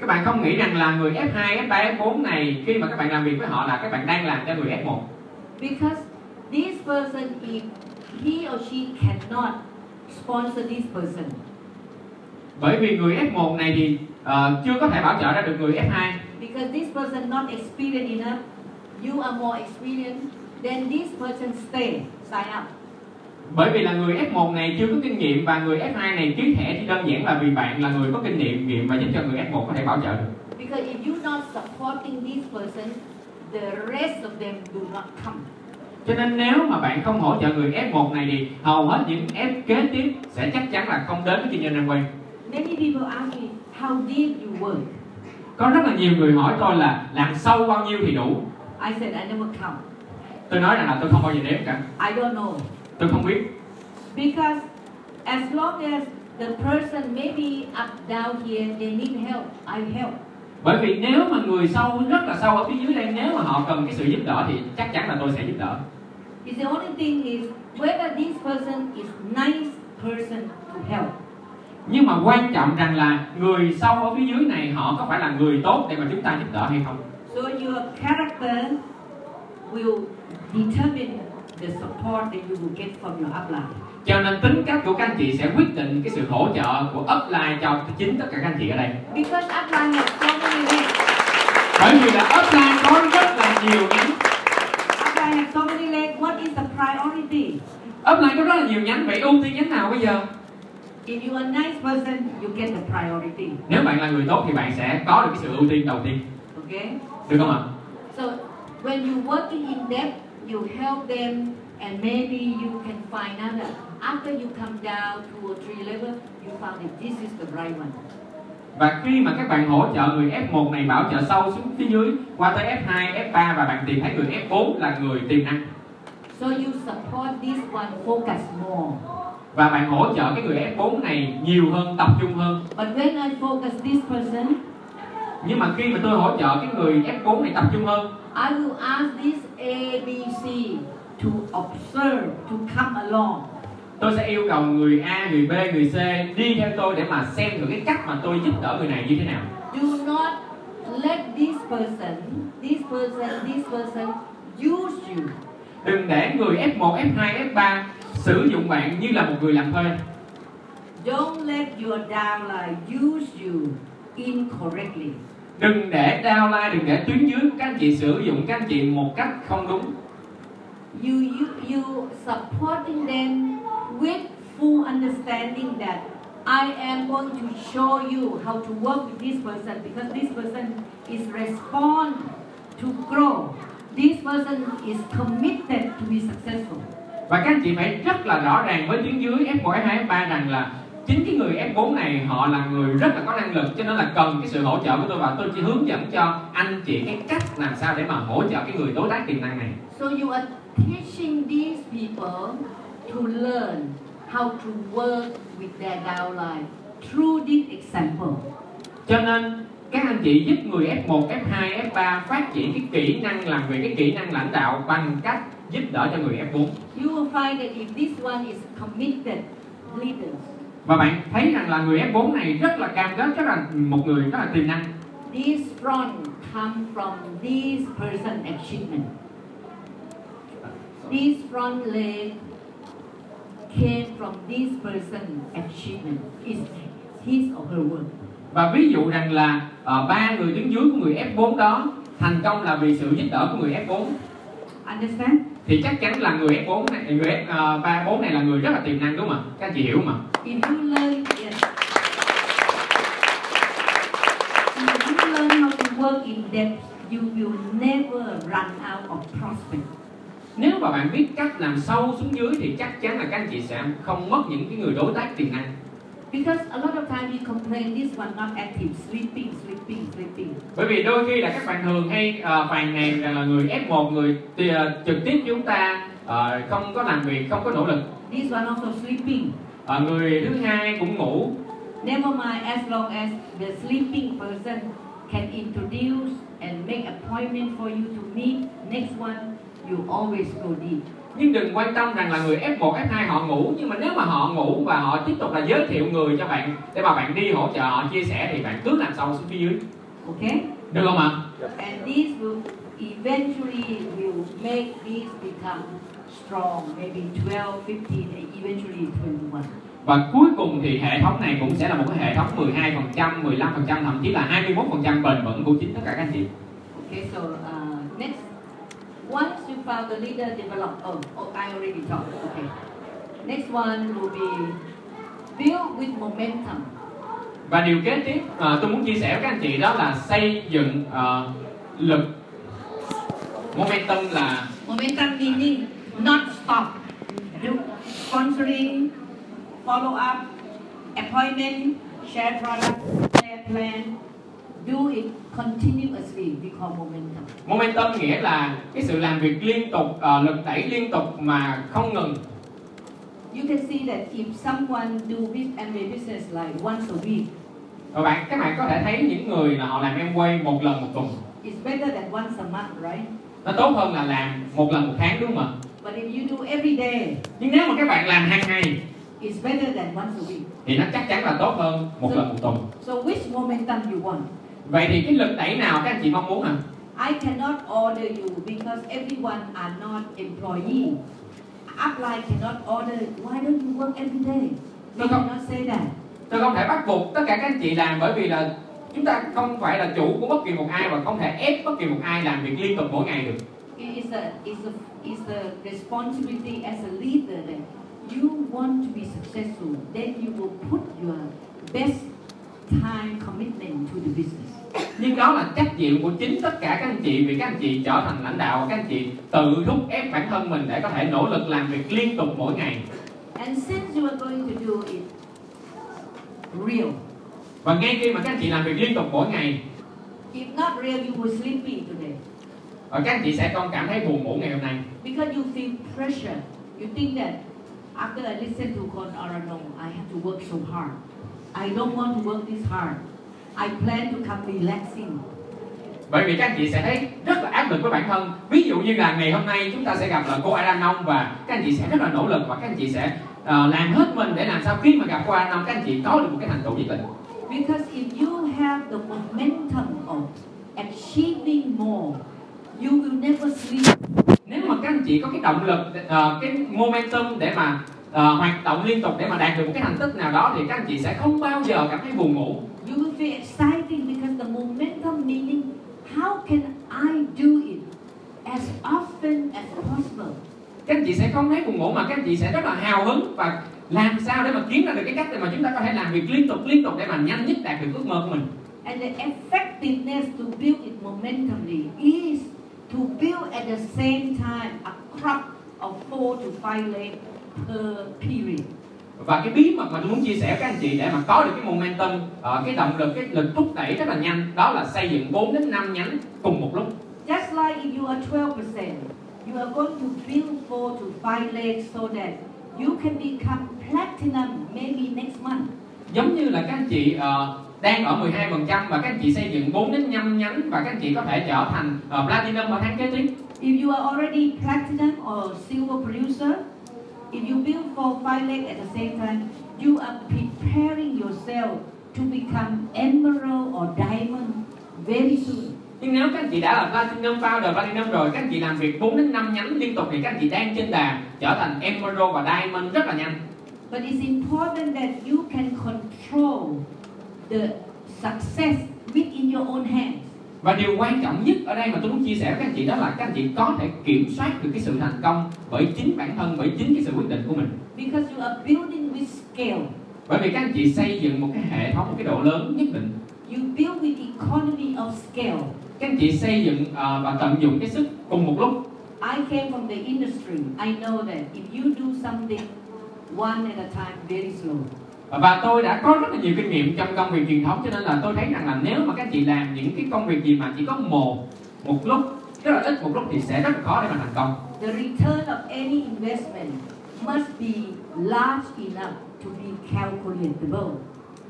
các bạn không nghĩ rằng là người F2, F3, F4 này khi mà các bạn làm việc với họ là các bạn đang làm cho người F1 Because this person, if he or she cannot sponsor this person, bởi vì người F1 này thì ờ, chưa có thể bảo trợ ra được người F2 because this person not experienced enough, you are more experienced, then this person stay, sign up. bởi vì là người F1 này chưa có kinh nghiệm và người F2 này ký thẻ chỉ đơn giản là vì bạn là người có kinh nghiệm nghiệm và giúp cho người F1 có thể bảo trợ được Because if you're not supporting this person, the rest of them do not come. cho nên nếu mà bạn không hỗ trợ người F1 này thì hầu hết những F kế tiếp sẽ chắc chắn là không đến với kinh doanh Amway Many people ask me, how deep you work? có rất là nhiều người hỏi tôi là làm sâu bao nhiêu thì đủ I said, I never count. tôi nói rằng là tôi không bao giờ đếm cả I don't know. tôi không biết Because as long as the person maybe up down here, they need help, I help. bởi vì nếu mà người sâu rất là sâu ở phía dưới đây nếu mà họ cần cái sự giúp đỡ thì chắc chắn là tôi sẽ giúp đỡ It's the only thing is whether this person is nice person to help. Nhưng mà quan trọng rằng là người sâu ở phía dưới này họ có phải là người tốt để mà chúng ta giúp đỡ hay không So your character will determine the support that you will get from your upline. cho nên tính cách của các anh chị sẽ quyết định cái sự hỗ trợ của upline cho chính tất cả các anh chị ở đây Because upline has so many legs. bởi vì là upline có rất là nhiều nhánh Upline has so many legs. What is the priority? upline có rất là nhiều nhánh vậy ưu tiên nhánh nào bây giờ If you are a nice person, you get the priority. nếu bạn là người tốt thì bạn sẽ có được cái sự ưu tiên đầu tiên Okay? được không ạ So when you working in depth, you help them and maybe you can find that after you come down two or three level, you found that this is the right one. và khi mà các bạn hỗ trợ người F1 này bảo trợ sâu xuống phía dưới qua tới F2, F3 và bạn tìm thấy người F4 là người tiềm năng So you support this one, focus more. Và bạn hỗ trợ cái người F4 này nhiều hơn tập trung hơn But when I focus this person, nhưng mà khi mà tôi hỗ trợ cái người F4 này tập trung hơn I will ask this A, B, C to observe, to come along. tôi sẽ yêu cầu người A, người B, người C đi theo tôi để mà xem thử cái cách mà tôi giúp đỡ người này như thế nào Do not let this person, this person, this person use you. đừng để người F1, F2, F3 sử dụng bạn như là một người làm thuê Don't let your downline use you incorrectly. đừng để downline đừng để tuyến dưới các anh chị sử dụng các anh chị một cách không đúng You, you, you supporting them with full understanding that I am going to show you how to work with this person because this person is respond to grow. This person is committed to be successful. Và các anh chị phải rất là rõ ràng với tuyến dưới F1, F2, F3 rằng là chính cái người F4 này họ là người rất là có năng lực cho nên là cần cái sự hỗ trợ của tôi và tôi chỉ hướng dẫn cho anh chị cái cách làm sao để mà hỗ trợ cái người đối tác tiềm năng này So you are teaching these people to learn how to work with their downline through this example. cho nên các anh chị giúp người F1, F2, F3 phát triển cái kỹ năng làm việc, cái kỹ năng lãnh đạo bằng cách giúp đỡ cho người F4 You will find that if this one is committed leaders, và bạn thấy rằng là người F4 này rất là cam kết, rất là một người rất là tiềm năng this front come from this person achievement. This front leg came from this person achievement. Is his or her work. và ví dụ rằng là ờ, ba người đứng dưới của người F4 đó thành công là vì sự giúp đỡ của người F4 Understand? thì chắc chắn là người F4 này người F, ờ, ba bốn này là người rất là tiềm năng đúng không ạ các chị hiểu mà If you learn, yes. If you learn how to work in depth, you will never run out of prospect. nếu mà bạn biết cách làm sâu xuống dưới thì chắc chắn là các anh chị sẽ không mất những cái người đối tác tiềm năng Because a lot of time we complain this one not active, sleeping, sleeping, sleeping. bởi vì đôi khi là các bạn thường hay ờ, phàn nàn rằng là người F1 người ờ, trực tiếp chúng ta ờ, không có làm việc không có nỗ lực This one also sleeping. Ờ, người thứ hai cũng ngủ Never mind as long as the sleeping person can introduce and make appointment for you to meet next one, you always go deep. Nhưng đừng quan tâm rằng là người F1, F2 họ ngủ nhưng mà nếu mà họ ngủ và họ tiếp tục là giới thiệu người cho bạn để mà bạn đi hỗ trợ họ chia sẻ thì bạn cứ làm sâu xuống phía dưới Okay? được không ạ And this will eventually will make this become strong, maybe 12, 15, and eventually 21. và cuối cùng thì hệ thống này cũng sẽ là một cái hệ thống 12%, 15%, thậm chí là 21% bền vững của chính tất cả các anh chị Okay, so uh, next, once you found the leader develop, oh, oh, I already talked. Okay, next one will be build with momentum. và điều kế tiếp ờ, tôi muốn chia sẻ với các anh chị đó là xây dựng ờ, lực momentum là Momentum meaning not stop. Do sponsoring, follow up, appointment, share product, share plan. Do it continuously. We call momentum. momentum nghĩa là cái sự làm việc liên tục ờ, lực đẩy liên tục mà không ngừng You can see that if someone do this Amway business like once a week, và bạn các bạn có thể thấy những người là họ làm em quay một lần một tuần it's better than once a month, right? nó tốt hơn là làm một lần một tháng đúng không ạ But if you do every day, nhưng nếu mà các bạn làm hàng ngày it's better than once a week. thì nó chắc chắn là tốt hơn một lần một tuần So which momentum you want? Vậy thì cái lực đẩy nào các anh chị mong muốn ạ I cannot order you because everyone are not employee. Upline cannot order. Why don't you work every day? We No, no. cannot say that. tôi không thể bắt buộc tất cả các anh chị làm bởi vì là chúng ta không phải là chủ của bất kỳ một ai và không thể ép bất kỳ một ai làm việc liên tục mỗi ngày được It is a is a is a responsibility as a leader that you want to be successful. Then you will put your best time commitment to the business. Nhưng đó là trách nhiệm của chính tất cả các anh chị vì các anh chị trở thành lãnh đạo các anh chị tự thúc ép bản thân mình để có thể nỗ lực làm việc liên tục mỗi ngày And since you are going to do it real, và ngay khi mà các anh chị làm việc liên tục mỗi ngày if not real, you will sleepy today. và các anh chị sẽ không cảm thấy buồn ngủ ngày hôm nay Because you feel pressure. You think that after I listen to Kon Arano, I have to work so hard. I don't want to work this hard. I plan to come relaxing. bởi vì các anh chị sẽ thấy rất là áp lực với bản thân ví dụ như là ngày hôm nay chúng ta sẽ gặp là cô Aranon và các anh chị sẽ rất là nỗ lực và các anh chị sẽ ờ, làm hết mình để làm sao khi mà gặp cô Aranon các anh chị có được một cái thành tựu nhất định Because if you have the momentum of achieving more, you will never sleep. nếu mà các anh chị có cái động lực ờ, cái momentum để mà ờ, hoạt động liên tục để mà đạt được một cái thành tích nào đó thì các anh chị sẽ không bao giờ cảm thấy buồn ngủ. You will feel exciting because the momentum meaning how can I do it as often as possible. các anh chị sẽ không thấy buồn ngủ mà các anh chị sẽ rất là hào hứng và làm sao để mà kiếm ra được cái cách để mà chúng ta có thể làm việc liên tục liên tục để mà nhanh nhất đạt được ước mơ của mình. And the effectiveness to build it momentumly is to build at the same time a crop of four to five legs per period. và cái bí mật mà tôi muốn chia sẻ các anh chị để mà có được cái momentum ờ, cái động lực cái lực thúc đẩy rất là nhanh đó là xây dựng 4 đến 5 nhánh cùng một lúc Just like if you are 12%, you are going to build four to five legs so that you can become platinum maybe next month. giống như là các anh chị ờ, đang ở 12% và các anh chị xây dựng 4 đến 5 nhánh và các anh chị có thể trở thành ờ, platinum ở tháng kế tiếp If you are already platinum or silver producer, if you build four five legs at the same time, you are preparing yourself to become emerald or diamond very soon. nhưng nếu các anh chị đã là platinum founder platinum rồi các anh chị làm việc 4 đến 5 nhánh liên tục thì các anh chị đang trên đà trở thành emerald và diamond rất là nhanh But it's important that you can control the success within your own hands. Và điều quan trọng nhất ở đây mà tôi muốn chia sẻ với các anh chị đó là các anh chị có thể kiểm soát được cái sự thành công bởi chính bản thân bởi chính cái sự quyết định của mình Because you are building with scale. bởi vì các anh chị xây dựng một cái hệ thống một cái độ lớn nhất định You build with economy of scale. các anh chị xây dựng ờ, và tận dụng cái sức cùng một lúc I came from the industry. I know that if you do something one at a time, very slow. Và tôi đã có rất là nhiều kinh nghiệm trong công việc truyền thống cho nên là tôi thấy rằng là nếu mà các chị làm những cái công việc gì mà chỉ có một một lúc rất là ít một lúc thì sẽ rất là khó để mà thành công The return of any investment must be large enough to be calculatable.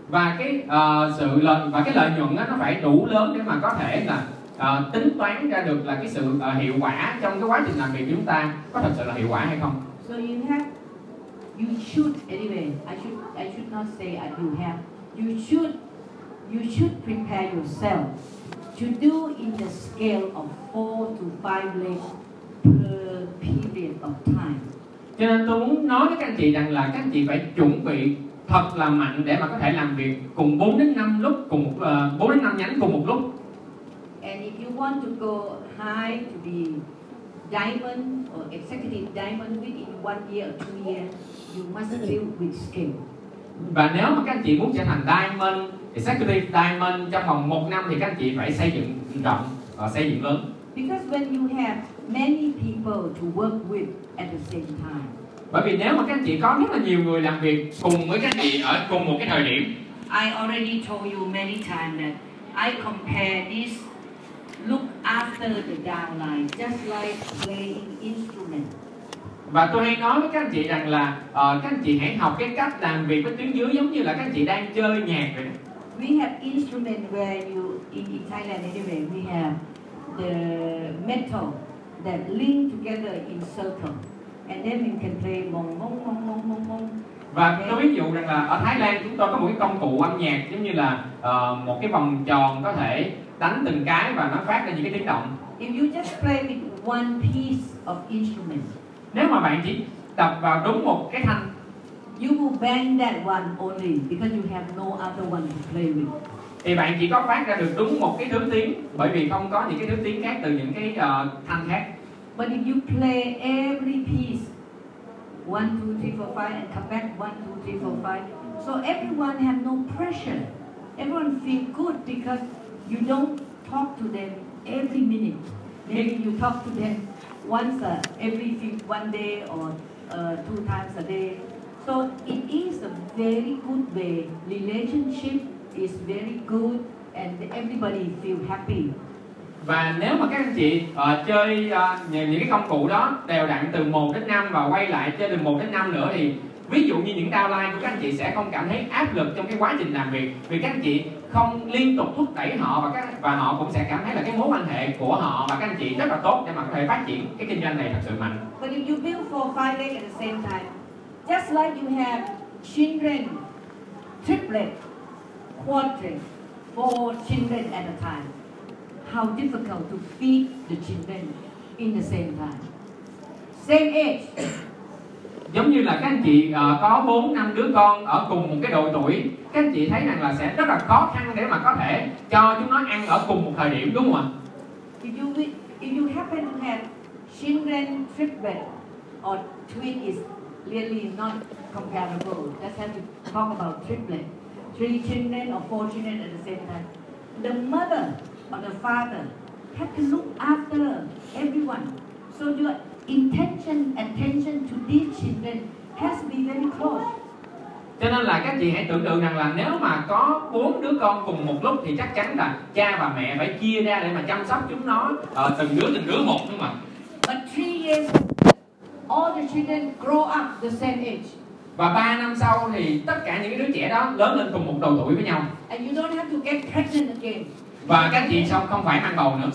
và cái ờ, sự lợi và cái lợi nhuận á, nó phải đủ lớn để mà có thể là ờ, tính toán ra được là cái sự ờ, hiệu quả trong cái quá trình làm việc của chúng ta có thật sự là hiệu quả hay không So you have, you should anyway. I should, I should not say I you have. You should, you should prepare yourself to do in the scale of four to five legs per period of time. cho nên tôi muốn nói với các anh chị rằng là các anh chị phải chuẩn bị thật là mạnh để mà có thể làm việc cùng 4 đến 5 lúc cùng một ờ, 4 đến 5 nhánh cùng một lúc And if you want to go high to be diamond or executive diamond within one year or two years, you must build with scale. và nếu mà các anh chị muốn trở thành diamond executive diamond trong vòng một năm thì các anh chị phải xây dựng rộng và xây dựng lớn Because when you have many people to work with at the same time, bởi vì nếu mà các anh chị có rất là nhiều người làm việc cùng với các anh chị ở cùng một cái thời điểm I already told you many times that I compare this look after the downline just like playing instrument. Và tôi hay nói với các anh chị rằng là ờ, các anh chị hãy học cái cách làm việc với tuyến dưới giống như là các anh chị đang chơi nhạc vậy. We have instrument where you in, in Thailand anyway we have the metal that link together in circle, and then you can play mong mong mong mong mong mong. và tôi ví dụ rằng là ở Thái Lan chúng tôi có một cái công cụ âm nhạc giống như là ờ, một cái vòng tròn có thể đánh từng cái và nó phát ra những cái tiếng động If you just play with one piece of instrument, nếu mà bạn chỉ tập vào đúng một cái thanh you will bang that one only because you have no other one to play with. thì bạn chỉ có phát ra được đúng một cái thứ tiếng bởi vì không có những cái thứ tiếng khác từ những cái ờ, thanh khác But if you play every piece, one, two, three, four, five, and come back one, two, three, four, five, so everyone have no pressure. Everyone feel good because you don't talk to them every minute. Maybe you talk to them once uh, every few, one day or uh, two times a day. So it is a very good way. Relationship is very good, and everybody feel happy. và nếu mà các anh chị uh, chơi uh, những cái công cụ đó đều đặn từ 1 đến 5 và quay lại chơi từ 1 đến 5 nữa thì ví dụ như những downline của các anh chị sẽ không cảm thấy áp lực trong cái quá trình làm việc vì các anh chị không liên tục thúc đẩy họ và các và họ cũng sẽ cảm thấy là cái mối quan hệ của họ và các anh chị rất là tốt để mà có thể phát triển cái kinh doanh này thật sự mạnh But if you build four, five legs at the same time, just like you have children, triplet, quadruplet, four children at a time, how difficult to feed the children in the same time. Same age, giống như là các anh chị uh, có bốn năm đứa con ở cùng một cái độ tuổi các anh chị thấy rằng là sẽ rất là khó khăn để mà có thể cho chúng nó ăn ở cùng một thời điểm đúng không ạ If you if you happen to have children triplet or twin is really not comparable. That's have to talk about triplet. Three children or four children at the same time. The mother or the father have to look after everyone. So your intention, attention to these children has to be very close. cho nên là các chị hãy tưởng tượng rằng là nếu mà có bốn đứa con cùng một lúc thì chắc chắn là cha và mẹ phải chia ra để mà chăm sóc chúng nó ờ, từng đứa từng đứa một đúng không ạ But three years, all the children grow up the same age. và ba năm sau thì tất cả những cái đứa trẻ đó lớn lên cùng một độ tuổi với nhau And you don't have to get pregnant again. và các chị xong không phải mang bầu nữa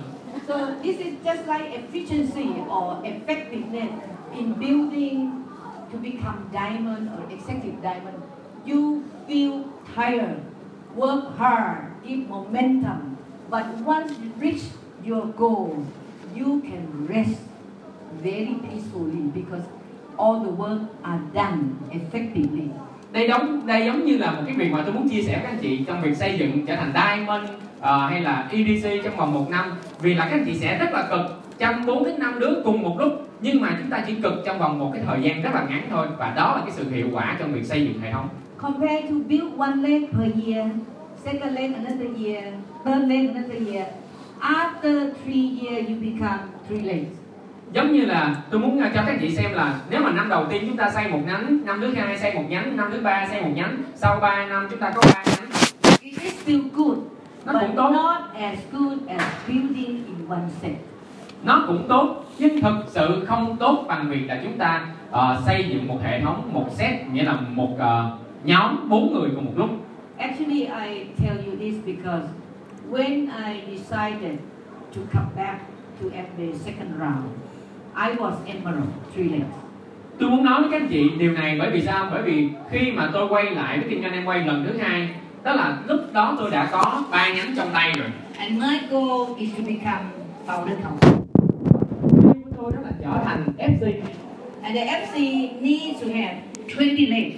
So this is just like efficiency or effectiveness in building to become diamond or executive diamond. You feel tired, work hard, give momentum, but once you reach your goal, you can rest very peacefully because all the work are done effectively. đây giống đây giống như là một cái việc mà tôi muốn chia sẻ với anh chị trong việc xây dựng trở thành diamond uh, hay là EDC trong vòng một năm vì là các anh chị sẽ rất là cực chăm bốn đến năm đứa cùng một lúc nhưng mà chúng ta chỉ cực trong vòng một cái thời gian rất là ngắn thôi và đó là cái sự hiệu quả trong việc xây dựng hệ thống Compare to build one leg per year, second leg another year, third leg another year. After three years, you become three legs. giống như là tôi muốn ờ, cho các chị xem là nếu mà năm đầu tiên chúng ta xây một nhánh năm thứ hai xây một nhánh năm thứ ba xây một nhánh sau 3 năm chúng ta có ba nhánh It is still good, nó cũng tốt not as good as building in one set. nó cũng tốt nhưng thực sự không tốt bằng việc là chúng ta ờ, xây dựng một hệ thống một set nghĩa là một ờ, nhóm bốn người cùng một lúc Actually, I tell you this because when I decided to come back to FBA second round, I was emerald, three legs. tôi muốn nói với các anh chị điều này bởi vì sao bởi vì khi mà tôi quay lại với kinh doanh em quay lần thứ hai đó là lúc đó tôi đã có ba nhánh trong tay rồi And my goal is to become founder council. của tôi đó là trở thành FC And the FC needs to have 20 legs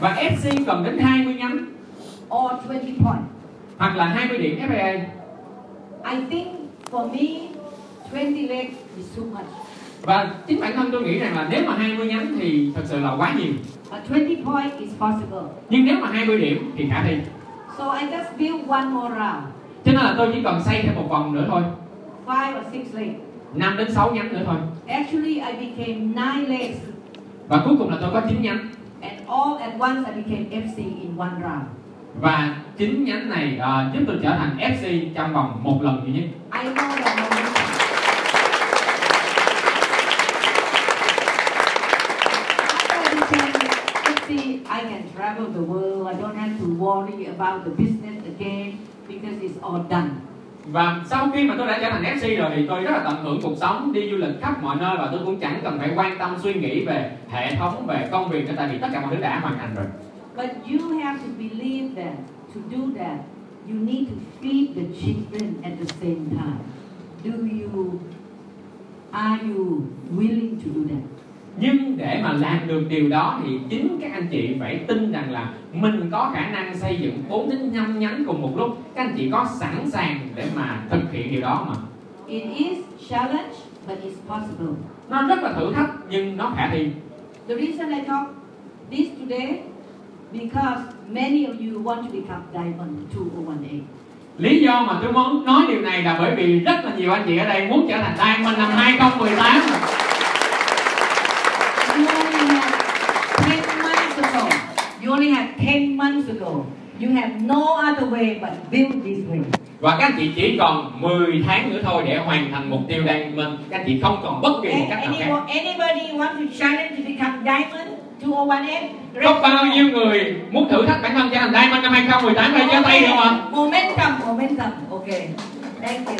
và FC cần đến 20 nhánh or 20 points. hoặc là 20 điểm FAA I think for me, 20 legs is too much. và chính bản thân tôi nghĩ rằng là nếu mà 20 nhánh thì thật sự là quá nhiều But 20 points is possible. nhưng nếu mà 20 điểm thì khả thi So I just build one more round, cho nên là tôi chỉ cần xây thêm một vòng nữa thôi. Five or six legs. 5 đến 6 nhánh nữa thôi. Actually, I became nine legs, và cuối cùng là tôi có 9 nhánh. And all at once I became FC in one round. và chín nhánh này ờ, giúp tôi trở thành FC trong vòng một lần duy nhất. I know that momentum. After I became FC, I can travel the world. I don't have to worry about the business again because it's all done. và sau khi mà tôi đã trở thành FC rồi thì tôi rất là tận hưởng cuộc sống đi du lịch khắp mọi nơi và tôi cũng chẳng cần phải quan tâm suy nghĩ về hệ thống về công việc nữa tại vì tất cả mọi thứ đã hoàn thành rồi But you have to believe that to do that, you need to feed the children at the same time. Do you, are you willing to do that? Nhưng để mà làm được điều đó thì chính các anh chị phải tin rằng là mình có khả năng xây dựng 4 đến 5 nhánh cùng một lúc các anh chị có sẵn sàng để mà thực hiện điều đó mà It is challenge, but it's possible. nó rất là thử thách nhưng nó khả thi The reason I talk this today, because many of you want to become diamond 2018. lý do mà tôi muốn nói điều này là bởi vì rất là nhiều anh chị ở đây muốn trở thành Diamond năm 2018 only have 10 months ago. You have no other way but build this way. và các anh chị chỉ còn 10 tháng nữa thôi để hoàn thành mục tiêu Diamond các anh chị không còn bất kỳ một cách nào khác Any, anybody want to challenge to become diamond 2018? có bao nhiêu người muốn thử thách bản thân trở thành Diamond năm 2018 đây giơ tay được không ạ Momentum, momentum. Okay. Thank you.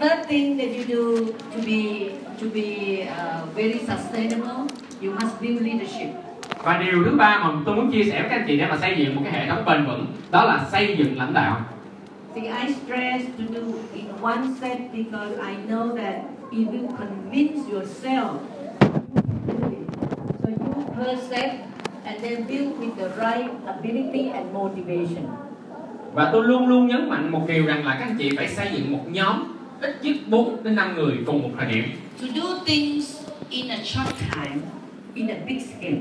Third thing that you do to be to be uh, very sustainable, you must build leadership. và điều thứ ba mà tôi muốn chia sẻ với các anh chị để mà xây dựng một cái hệ thống bền vững đó là xây dựng lãnh đạo See, I stress to do in one set because I know that it will convince yourself. So you per set and then build with the right ability and motivation. và tôi luôn luôn nhấn mạnh một điều rằng là các anh chị phải xây dựng một nhóm ít nhất 4 đến 5 người cùng một thời điểm To do things in a short time, in a big scale.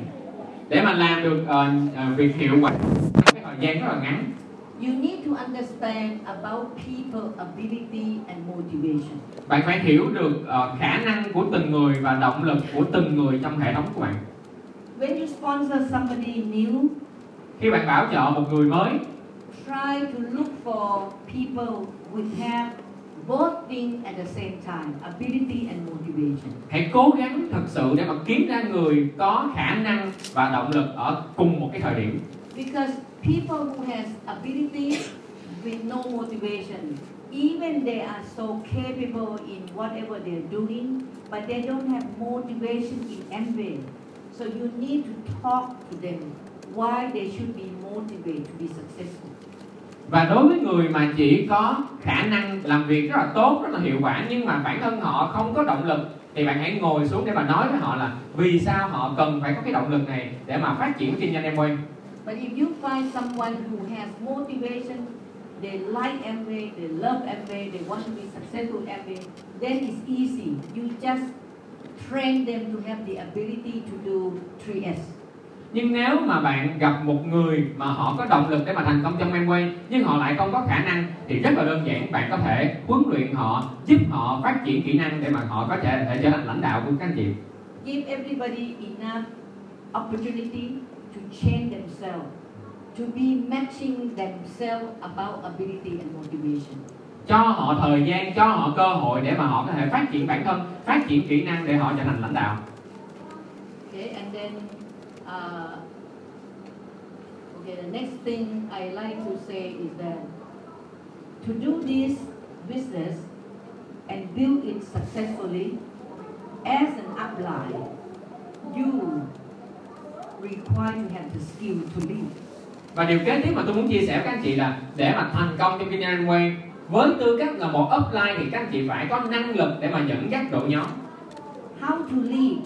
để mà làm được ờ, ờ, việc hiệu quả trong cái thời gian rất là ngắn You need to understand about people ability and motivation. bạn phải hiểu được ờ, khả năng của từng người và động lực của từng người trong hệ thống của bạn When you sponsor somebody new, khi bạn bảo trợ một người mới try to look for people who have both things at the same time, ability and motivation. hãy cố gắng thật sự để mà kiếm ra người có khả năng và động lực ở cùng một cái thời điểm Because people who has ability with no motivation, even they are so capable in whatever they're doing, but they don't have motivation in Amway. So you need to talk to them why they should be motivated to be successful. Và đối với người mà chỉ có khả năng làm việc rất là tốt rất là hiệu quả nhưng mà bản thân họ không có động lực thì bạn hãy ngồi xuống để mà nói với họ là vì sao họ cần phải có cái động lực này để mà phát triển kinh doanh em quay. But if you find someone who has motivation, they like Amway, they love Amway, they want to be successful in Amway, then it's easy. You just train them to have the ability to do 3S nhưng nếu mà bạn gặp một người mà họ có động lực để mà thành công trong Amway nhưng họ lại không có khả năng thì rất là đơn giản bạn có thể huấn luyện họ giúp họ phát triển kỹ năng để mà họ có thể, thể trở thành lãnh đạo của các anh chị Give everybody enough opportunity to change themselves, to be matching themselves about ability and motivation. cho họ thời gian cho họ cơ hội để mà họ có thể phát triển bản thân phát triển kỹ năng để họ trở thành lãnh đạo Okay, and then, uh, okay, the next thing I like to say is that to do this business and build it successfully as an upline, you require to have the skill to lead. và điều kế tiếp mà tôi muốn chia sẻ với các anh chị là để mà thành công trong doanh Amway với tư cách là một upline thì các anh chị phải có năng lực để mà dẫn dắt đội nhóm How to lead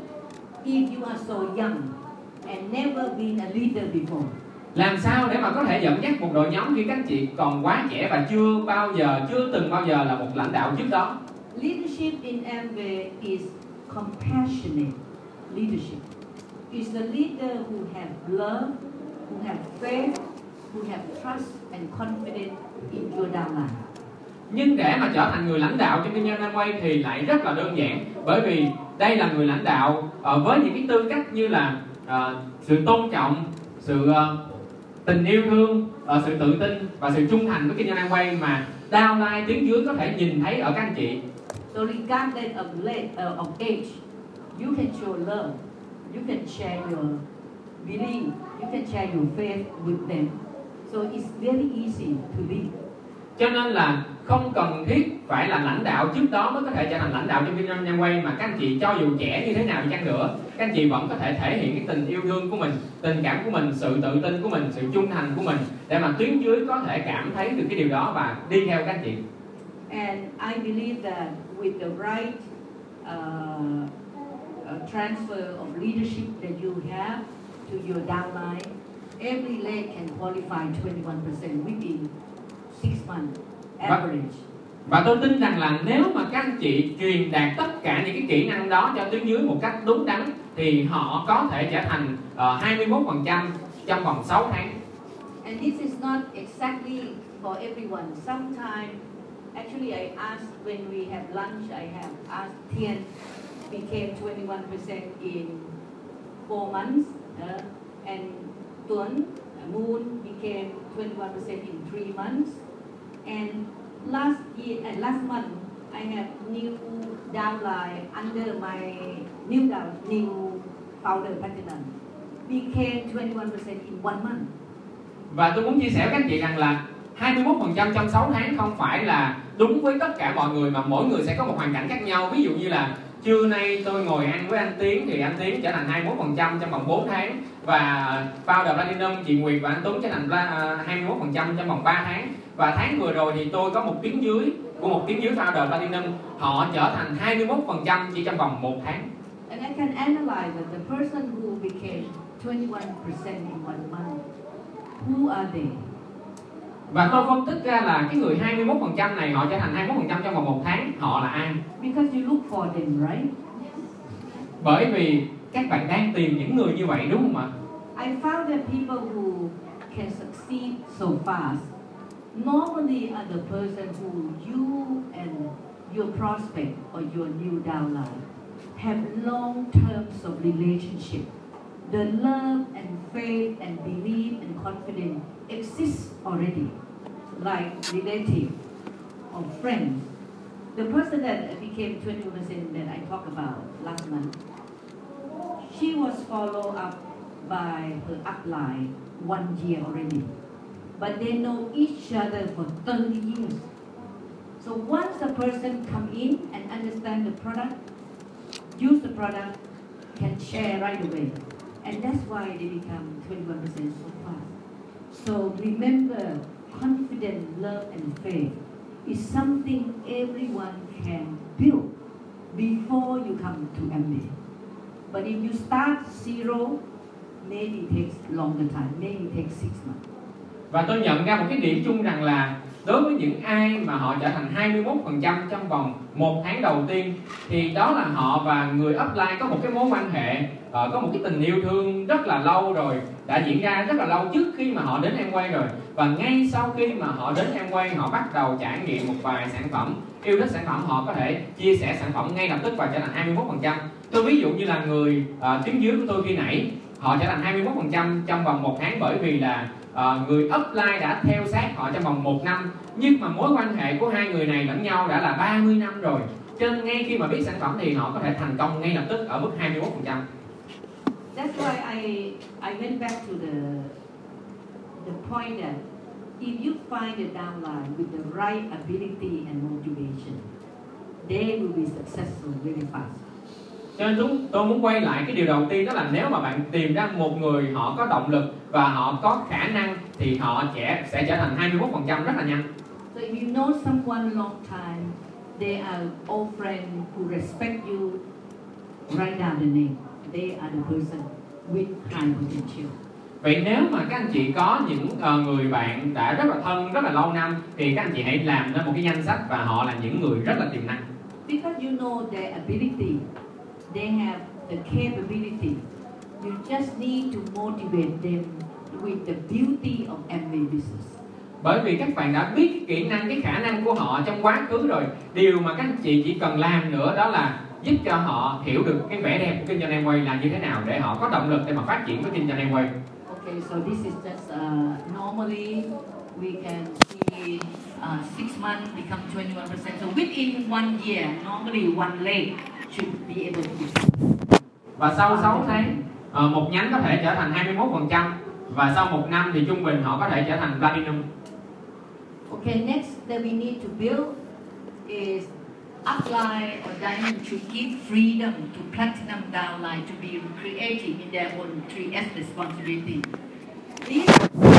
if you are so young and never been a leader before? làm sao để mà có thể dẫn dắt một đội nhóm khi các chị còn quá trẻ và chưa bao giờ chưa từng bao giờ là một lãnh đạo trước đó Leadership in Amway is compassionate leadership. It's a leader who have love, who have faith, who have trust and confidence in your downline. nhưng để mà trở thành người lãnh đạo trong kinh doanh Amway thì lại rất là đơn giản bởi vì đây là người lãnh đạo ờ, với những cái tư cách như là uh, sự tôn trọng sự uh, tình yêu thương uh, sự tự tin và sự trung thành với kinh doanh Amway mà downline tiếng dưới có thể nhìn thấy ở các anh chị So regardless of, late, uh, of age, you can show love. You can share your belief. You can share your faith with them. So it's very easy to lead cho nên là không cần thiết phải là lãnh đạo trước đó mới có thể trở thành lãnh đạo trong kinh doanh Quay mà các anh chị cho dù trẻ như thế nào đi chăng nữa các anh chị vẫn có thể thể hiện cái tình yêu thương của mình tình cảm của mình sự tự tin của mình sự trung thành của mình để mà tuyến dưới có thể cảm thấy được cái điều đó và đi theo các anh chị. And I believe that with the right uh, uh, transfer of leadership that you have to your downline, every leg can qualify 21% within six months average. và tôi tin rằng là nếu mà các anh chị truyền đạt tất cả những cái kỹ năng đó cho tuyến dưới một cách đúng đắn thì họ có thể trở thành uh, 21% trong vòng 6 tháng And this is not exactly for everyone. Sometimes, actually, I asked when we have lunch, I have asked Tien became 21% in four months, uh, and Tuan uh, Moon became 21% in three months. And last year, and last month, I have new downline under my new down, new founder platinum became 21% in one month. Và tôi muốn chia sẻ với các anh chị rằng là 21% trong 6 tháng không phải là đúng với tất cả mọi người mà mỗi người sẽ có một hoàn cảnh khác nhau. Ví dụ như là trưa nay tôi ngồi ăn với anh Tiến thì anh Tiến trở thành 21% trong vòng 4 tháng và founder Platinum chị Nguyệt và anh Tuấn trở thành 21% à, trong vòng 3 tháng. Và tháng vừa rồi thì tôi có một tiếng dưới của một tiếng dưới founder Platinum. Họ trở thành 21% chỉ trong vòng 1 tháng. And I can analyze that the person who became 21% in one month, who are they? Và tôi phân tích ra là cái người 21% này họ trở thành 21% trong vòng một tháng họ là ai Because you look for them, right? bởi vì các bạn đang tìm những người như vậy đúng không ạ I found that people who can succeed so fast normally are the person who you and your prospect or your new downline have long terms of relationship. The love and faith and belief and confidence exists already, like relative or friends. The person that became 20% that I talked about last month, she was followed up by her upline one year already. But they know each other for 30 years. So once the person come in and understand the product, use the product, can share right away. And that's why they become 21% so remember, confidence, love, and faith is something everyone can build before you come to MBA. But if you start zero, maybe it takes longer time, maybe it takes six months. và tôi nhận ra một cái điểm chung rằng là đối với những ai mà họ trở thành 21% trong vòng một tháng đầu tiên thì đó là họ và người upline có một cái mối quan hệ ờ, có một cái tình yêu thương rất là lâu rồi đã diễn ra rất là lâu trước khi mà họ đến em quay rồi. Và ngay sau khi mà họ đến em quay họ bắt đầu trải nghiệm một vài sản phẩm yêu thích sản phẩm họ có thể chia sẻ sản phẩm ngay lập tức và trở thành 21% tôi ví dụ như là người ờ, uh, tiếng dưới của tôi khi nãy họ trở thành 21% trong vòng một tháng bởi vì là uh, người upline đã theo sát họ trong vòng một năm nhưng mà mối quan hệ của hai người này lẫn nhau đã là 30 năm rồi cho nên ngay khi mà biết sản phẩm thì họ có thể thành công ngay lập tức ở mức 21% That's why I I went back to the the point that if you find a downline with the right ability and motivation, they will be successful very fast. cho nên chúng tôi muốn quay lại cái điều đầu tiên đó là nếu mà bạn tìm ra một người họ có động lực và họ có khả năng thì họ sẽ sẽ trở thành 21% rất là nhanh So if you know someone long time, they are old friend who respect you, write down the name. They are the person with high potential. vậy nếu mà các anh chị có những ờ, người bạn đã rất là thân rất là lâu năm thì các anh chị hãy làm nên một cái danh sách và họ là những người rất là tiềm năng Because you know their ability, they have the capability. You just need to motivate them with the beauty of MBA business. bởi vì các bạn đã biết cái kỹ năng cái khả năng của họ trong quá khứ rồi điều mà các anh chị chỉ cần làm nữa đó là giúp cho họ hiểu được cái vẻ đẹp của kinh doanh Amway là như thế nào để họ có động lực để mà phát triển với kinh doanh Amway Okay, so this is just uh, normally we can see uh, six months become 21%. So within one year, normally one leg should be able to và sau 6 tháng Ờ, một nhánh có thể trở thành 21% và sau một năm thì trung bình họ có thể trở thành platinum Okay, next that we need to build is upline or diamond to give freedom to platinum downline to be creative in their own 3S responsibility. This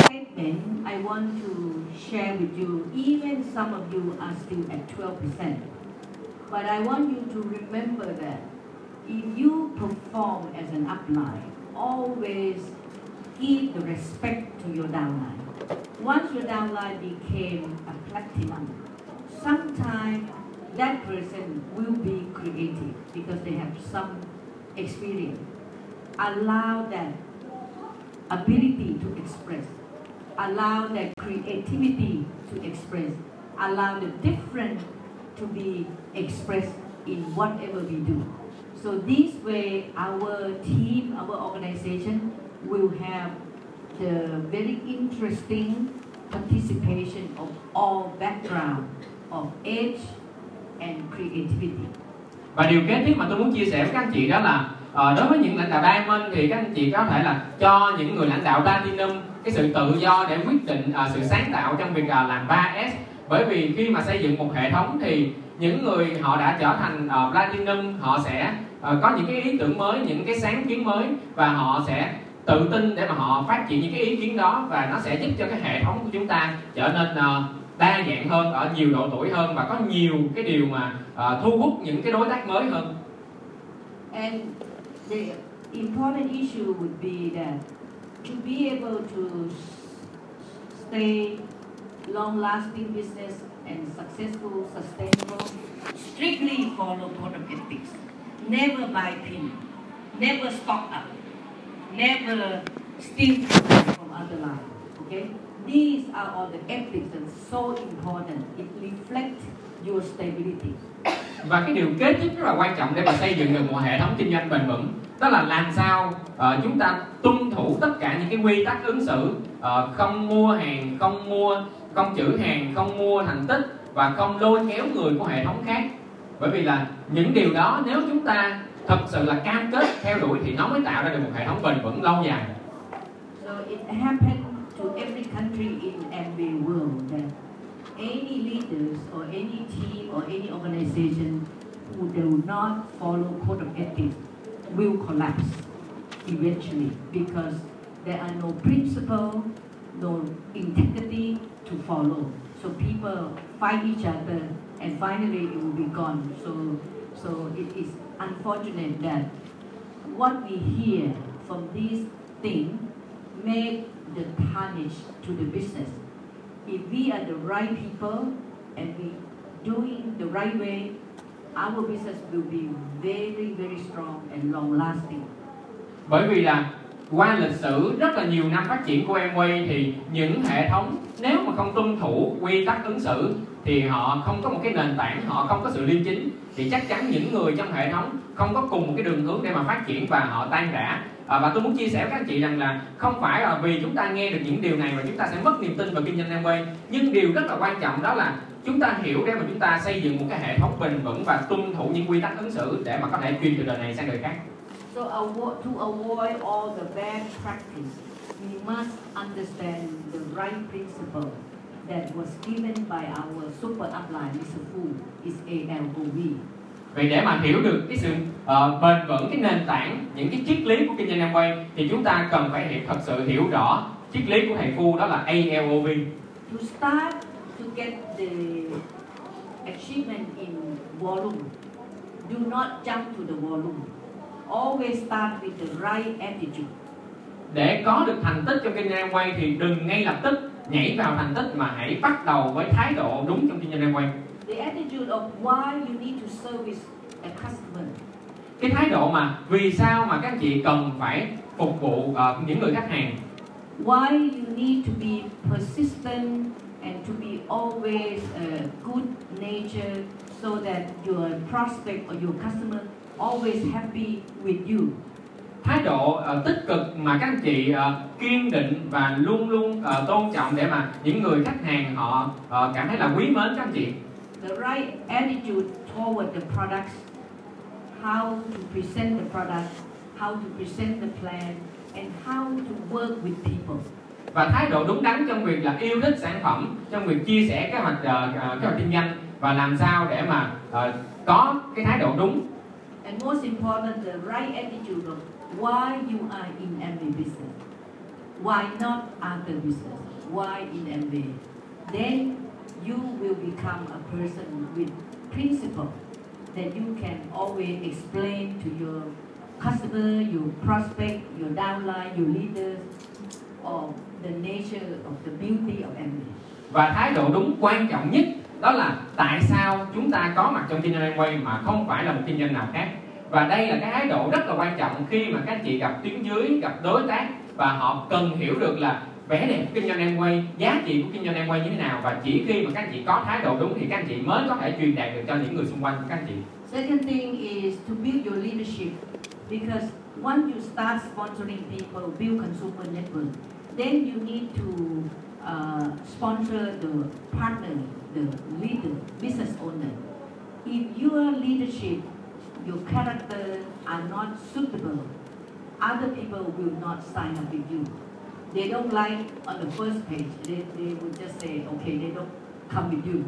statement I want to share with you, even some of you are still at 12%. But I want you to remember that if you perform as an upline, always give the respect to your downline. Once your downline became a platinum, sometimes that person will be creative because they have some experience. Allow that ability to express, allow that creativity to express, allow the different to be expressed in whatever we do. So this way, our team, our organization will have the very interesting participation of all background of age and creativity. và điều kế tiếp mà tôi muốn chia sẻ với các anh chị đó là uh, đối với những lãnh đạo diamond thì các anh chị có thể là cho những người lãnh đạo platinum cái sự tự do để quyết định uh, sự sáng tạo trong việc uh, làm 3S bởi vì khi mà xây dựng một hệ thống thì những người họ đã trở thành uh, platinum họ sẽ uh, có những cái ý tưởng mới những cái sáng kiến mới và họ sẽ tự tin để mà họ phát triển những cái ý kiến đó và nó sẽ giúp cho cái hệ thống của chúng ta trở nên uh, đa dạng hơn ở nhiều độ tuổi hơn và có nhiều cái điều mà uh, thu hút những cái đối tác mới hơn And the important issue would be that to be able to stay long-lasting business and successful, sustainable, strictly follow code of ethics. Never buy pin, never stock up, never steal from other line. Okay? These are all the ethics and so important. It reflects your stability. và cái điều kế tiếp rất là quan trọng để mà xây dựng được một hệ thống kinh doanh bền vững đó là làm sao uh, chúng ta tuân thủ tất cả những cái quy tắc ứng xử uh, không mua hàng không mua không chữ hàng không mua thành tích và không lôi kéo người của hệ thống khác bởi vì là những điều đó nếu chúng ta thật sự là cam kết theo đuổi thì nó mới tạo ra được một hệ thống bền vững lâu dài So it happened to every country in every world that any leaders or any team or any organization who do not follow code of ethics will collapse eventually because there are no principle, no integrity to follow. So people fight each other and finally it will be gone. So, so it is unfortunate that what we hear from this thing make the tarnish to the business. If we are the right people and we doing the right way, our business will be very, very strong and long lasting. bởi vì là qua lịch sử rất là nhiều năm phát triển của Amway thì những hệ thống nếu mà không tuân thủ quy tắc ứng xử thì họ không có một cái nền tảng họ không có sự liêm chính. Thì chắc chắn những người trong hệ thống không có cùng một cái đường hướng để mà phát triển và họ tan rã. À, và tôi muốn chia sẻ với các anh chị rằng là không phải là vì chúng ta nghe được những điều này mà chúng ta sẽ mất niềm tin vào kinh doanh Amway. Nhưng điều rất là quan trọng đó là chúng ta hiểu để mà chúng ta xây dựng một cái hệ thống bền vững và tuân thủ những quy tắc ứng xử để mà có thể truyền từ đời này sang đời khác. So to avoid all the bad practice, we must understand the right principle that was given by our super upline, Mr. Fu, is ALOV. Vậy để mà hiểu được cái sự uh, bền vững cái nền tảng những cái triết lý của kinh doanh Amway thì chúng ta cần phải hiểu thật sự hiểu rõ triết lý của thầy Phu đó là ALOV. To start to get the achievement in volume, do not jump to the volume. Always start with the right attitude. Để có được thành tích trong kinh doanh Amway thì đừng ngay lập tức nhảy vào thành tích mà hãy bắt đầu với thái độ đúng trong kinh doanh Amway. The attitude of why you need to service a customer. Cái thái độ mà vì sao mà các anh chị cần phải phục vụ uh, những người khách hàng why you need to be persistent and to be always uh, good nature so that your prospect or your customer always happy with you thái độ ờ, tích cực mà các anh chị ờ, kiên định và luôn luôn ờ, tôn trọng để mà những người khách hàng họ ờ, cảm thấy là quý mến các anh chị. The right attitude toward the products how to present the product how to present the plan and how to work with people. Và thái độ đúng đắn trong việc là yêu thích sản phẩm trong việc chia sẻ kế hoạch ờ, kế hoạch kinh doanh và làm sao để mà ờ, có cái thái độ đúng. And most important the right attitude of why you are in MV business why not other business why in MV? then you will become a person with principle that you can always explain to your customer, your prospect, your downline, your leaders of the nature of the beauty of MV. và thái độ đúng quan trọng nhất đó là tại sao chúng ta có mặt trong kinh doanh quay mà không phải là một kinh doanh nào khác và đây là cái thái độ rất là quan trọng khi mà các anh chị gặp tuyến dưới gặp đối tác. Và họ cần hiểu được là vẻ đẹp của kinh doanh em quay giá trị của kinh doanh em quay như thế nào. Và chỉ khi mà các anh chị có thái độ đúng thì các anh chị mới có thể truyền đạt được cho những người xung quanh của các anh chị. Second thing is to build your leadership. Because once you start sponsoring people, build consumer network, then you need to uh, sponsor the partner, the leader, business owner. If your leadership, your character are not suitable, other people will not sign up with you. They don't like on the first page. They, they will just say, okay, they don't come with you.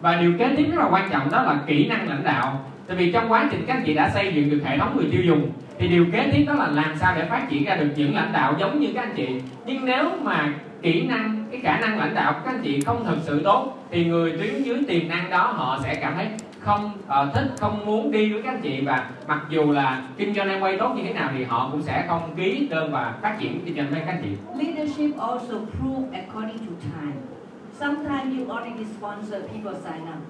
và điều kế tiếp rất là quan trọng đó là kỹ năng lãnh đạo tại vì trong quá trình các anh chị đã xây dựng được hệ thống người tiêu dùng thì điều kế tiếp đó là làm sao để phát triển ra được những lãnh đạo giống như các anh chị nhưng nếu mà kỹ năng cái khả năng lãnh đạo của các anh chị không thực sự tốt thì người tuyến dưới tiềm năng đó họ sẽ cảm thấy không uh, thích không muốn đi với các anh chị và mặc dù là kinh doanh em quay tốt như thế nào thì họ cũng sẽ không ký đơn và phát triển kinh doanh với các anh chị Leadership also prove according to time. Sometimes you already sponsor people sign up,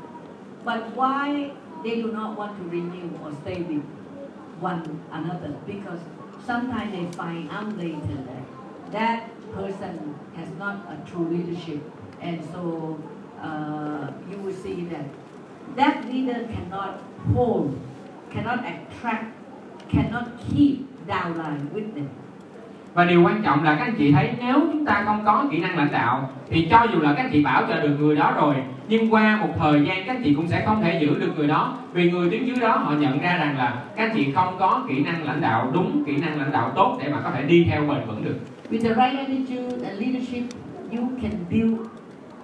but why they do not want to renew or stay with one another? Because sometimes they find out later that that person has not a true leadership, and so uh, you will see that that leader cannot hold, cannot attract, cannot keep downline with them. và điều quan trọng là các anh chị thấy nếu chúng ta không có kỹ năng lãnh đạo thì cho dù là các anh chị bảo trợ được người đó rồi nhưng qua một thời gian các anh chị cũng sẽ không thể giữ được người đó vì người đứng dưới đó họ nhận ra rằng là các anh chị không có kỹ năng lãnh đạo đúng kỹ năng lãnh đạo tốt để mà có thể đi theo bền vững được With the right attitude and leadership, you can build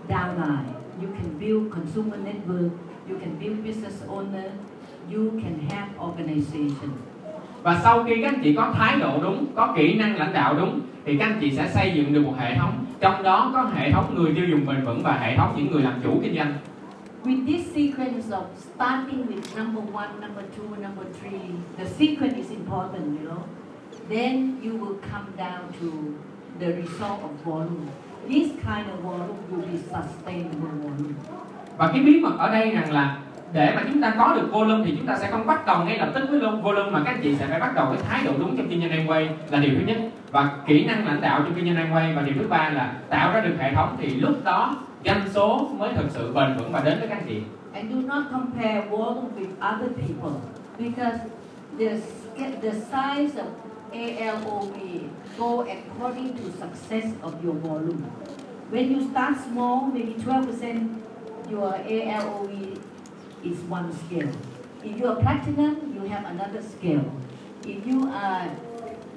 downline, you can build consumer network, you can build business owner, you can have organization. và sau khi các anh chị có thái độ đúng có kỹ năng lãnh đạo đúng thì các anh chị sẽ xây dựng được một hệ thống trong đó có hệ thống người tiêu dùng bền vững và hệ thống những người làm chủ kinh doanh With this sequence of starting with number one, number two, number three, the sequence is important, you know. Then you will come down to the result of volume. This kind of volume will be sustainable volume và cái bí mật ở đây rằng là để mà chúng ta có được volume thì chúng ta sẽ không bắt đầu ngay lập tức với volume mà các anh chị sẽ phải bắt đầu với thái độ đúng trong kinh doanh Amway là điều thứ nhất và kỹ năng lãnh đạo trong kinh doanh Amway và điều thứ ba là tạo ra được hệ thống thì lúc đó doanh số mới thực sự bền vững và đến với các anh chị And do not compare volume with other people because the, the size of ALOV go according to success of your volume. When you start small, maybe 12%, your ALOE is one scale. If you are platinum, you have another scale. If you are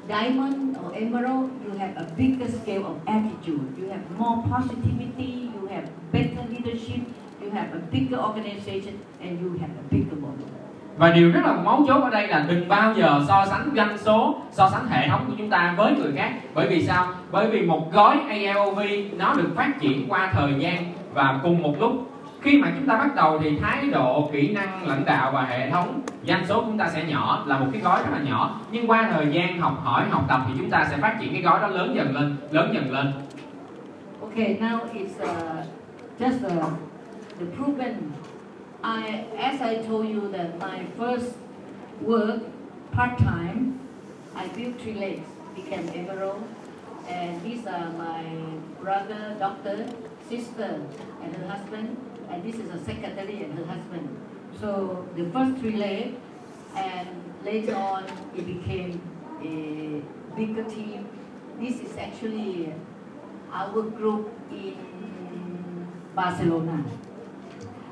diamond or emerald, you have a bigger scale of attitude. You have more positivity, you have better leadership, you have a bigger organization, and you have a bigger model. và điều rất là mấu chốt ở đây là đừng bao giờ so sánh doanh số so sánh hệ thống của chúng ta với người khác bởi vì sao bởi vì một gói ALOV nó được phát triển qua thời gian và cùng một lúc khi mà chúng ta bắt đầu thì thái độ kỹ năng lãnh đạo và hệ thống doanh số chúng ta sẽ nhỏ là một cái gói rất là nhỏ. Nhưng qua thời gian học hỏi học tập thì chúng ta sẽ phát triển cái gói đó lớn dần lên lớn dần lên. Okay, now it's uh, just uh, the proven. I, as I told you that my first work part time, I built three legs, became emerald, and these are my brother, doctor, sister, and her husband, and this is a secretary and her husband. So the first relay, and later on it became a bigger team. This is actually our group in Barcelona.